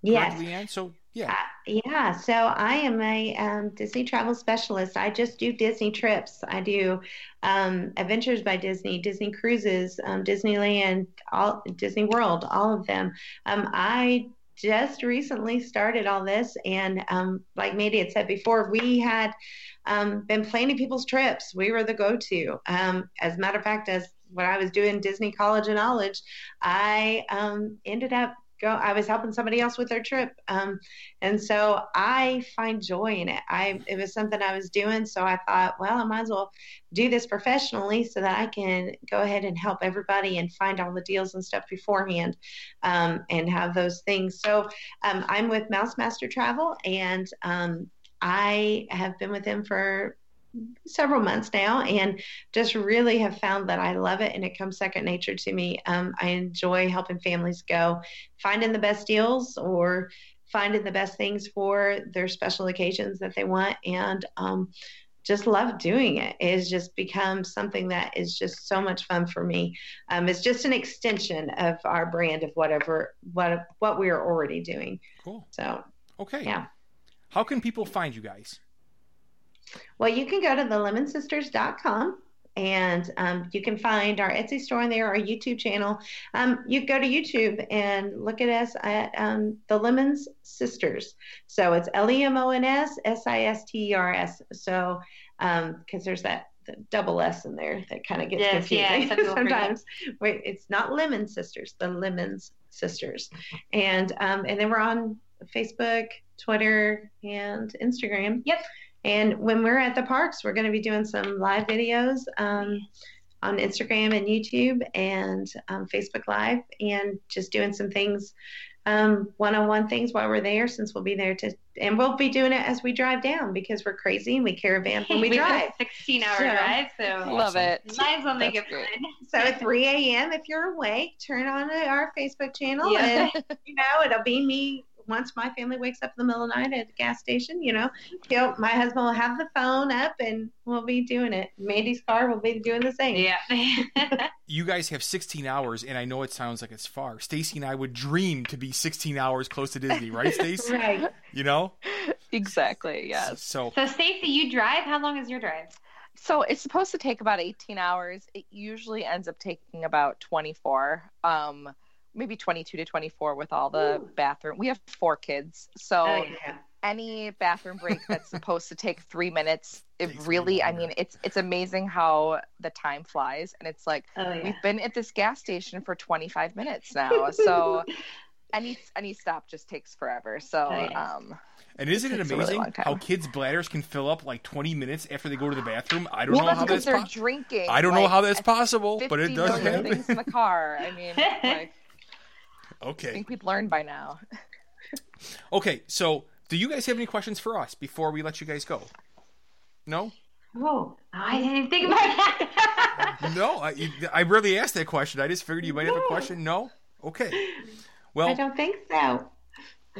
yes Leann. So yeah. I, yeah. So I am a um, Disney travel specialist. I just do Disney trips. I do um, Adventures by Disney, Disney cruises, um, Disneyland, all Disney World, all of them. Um, I just recently started all this, and um, like Mandi had said before, we had um, been planning people's trips. We were the go-to. As a matter of fact, as when I was doing Disney College of Knowledge, I um, ended up go. I was helping somebody else with their trip, um, and so I find joy in it. I it was something I was doing, so I thought, well, I might as well do this professionally so that I can go ahead and help everybody and find all the deals and stuff beforehand, um, and have those things. So um, I'm with Mouse Master Travel, and um, I have been with them for several months now and just really have found that I love it and it comes second nature to me. Um, I enjoy helping families go finding the best deals or finding the best things for their special occasions that they want and um, just love doing it. It has just become something that is just so much fun for me. Um, it's just an extension of our brand of whatever what what we are already doing. Cool. So Okay. yeah. How can people find you guys? Well, you can go to thelemonssisters.com and um, you can find our Etsy store on there, our YouTube channel. Um, you go to YouTube and look at us at um, The Lemons Sisters. So it's L E M O N S S I S T E R S. So, because there's that the double S in there that kind of gets Yes, confusing forget. sometimes. Wait, it's not Lemon Sisters, the Lemons Sisters. And, um, and then we're on Facebook, Twitter, and Instagram. Yep. And when we're at the parks, we're going to be doing some live videos um, on Instagram and YouTube and um, Facebook Live, and just doing some things, um, one-on-one things while we're there. Since we'll be there to, and we'll be doing it as we drive down because we're crazy and we caravan when we We've drive. a 16 hour So- drive, so Love it. might as well make That's it fun. So at 3 a.m., if you're awake, turn on our Facebook channel, Yeah. and you know it'll be me. Once my family wakes up in the middle of the night at the gas station, you know, he'll, my husband will have the phone up and we'll be doing it. Mandi's car will be doing the same. Yeah. You guys have 16 hours, and I know it sounds like it's far. Stacey and I would dream to be 16 hours close to Disney, right, Stacey? Right. You know? Exactly. Yes. So, so Stacey, you drive. How long is your drive? So it's supposed to take about 18 hours. It usually ends up taking about 24, um, maybe 22 to 24 with all the bathroom. We have four kids, so Oh, yeah. any bathroom break that's supposed to take three minutes, it Takes really, I mean, it's it's amazing how the time flies, and it's like Oh yeah. we've been at this gas station for 25 minutes now, so any any stop just takes forever. So Oh, yeah. um, and isn't it takes a really amazing how kids' bladders can fill up like 20 minutes after they go to the bathroom? I don't well, know that's how that's they're po- drinking. I don't know how that's possible, but it does million happen. things in the car. I mean, like, I think we'd learned by now. Okay, so do you guys have any questions for us before we let you guys go? No? Oh, I didn't think about that. No, I, I really asked that question. I just figured you might have a question. No? Okay. Well, I don't think so.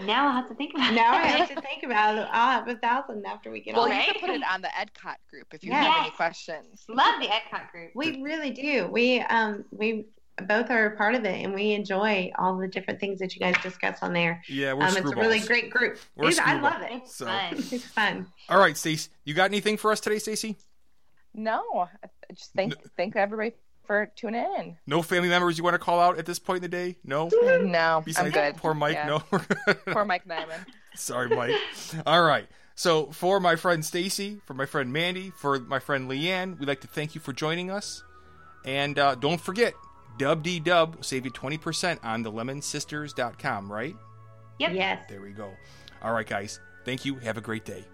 now I'll have to think about it. Now I have to think about it. I'll have a thousand after we get Well, on. you Right? can put it on the EdCot group if you Yes. have any questions. Love the Epcot group. We really do. We um we both are a part of it, and we enjoy all the different things that you guys discuss on there. yeah, we're Um, it's a really great group. We're It's- I love it. It's So- fun. It's fun. All right, Stace, you got anything for us today, Stacey? No, I just thank thank everybody for tuning in. No family members you want to call out at this point in the day? No? No, I'm good. poor Mike, Yeah. no? Poor Mike Nyman. Sorry, Mike. All right. So, for my friend Stacey, for my friend Mandi, for my friend Leann, we'd like to thank you for joining us. And uh, don't forget, Dub D Dub will save you 20% on thelemonssisters.com, right? Yep. Yes. There we go. All right, guys. Thank you. Have a great day.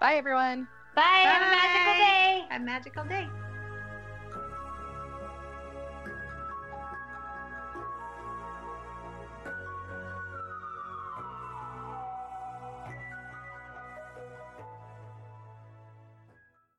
Bye, everyone. Bye. Have a magical Bye. day. A magical day.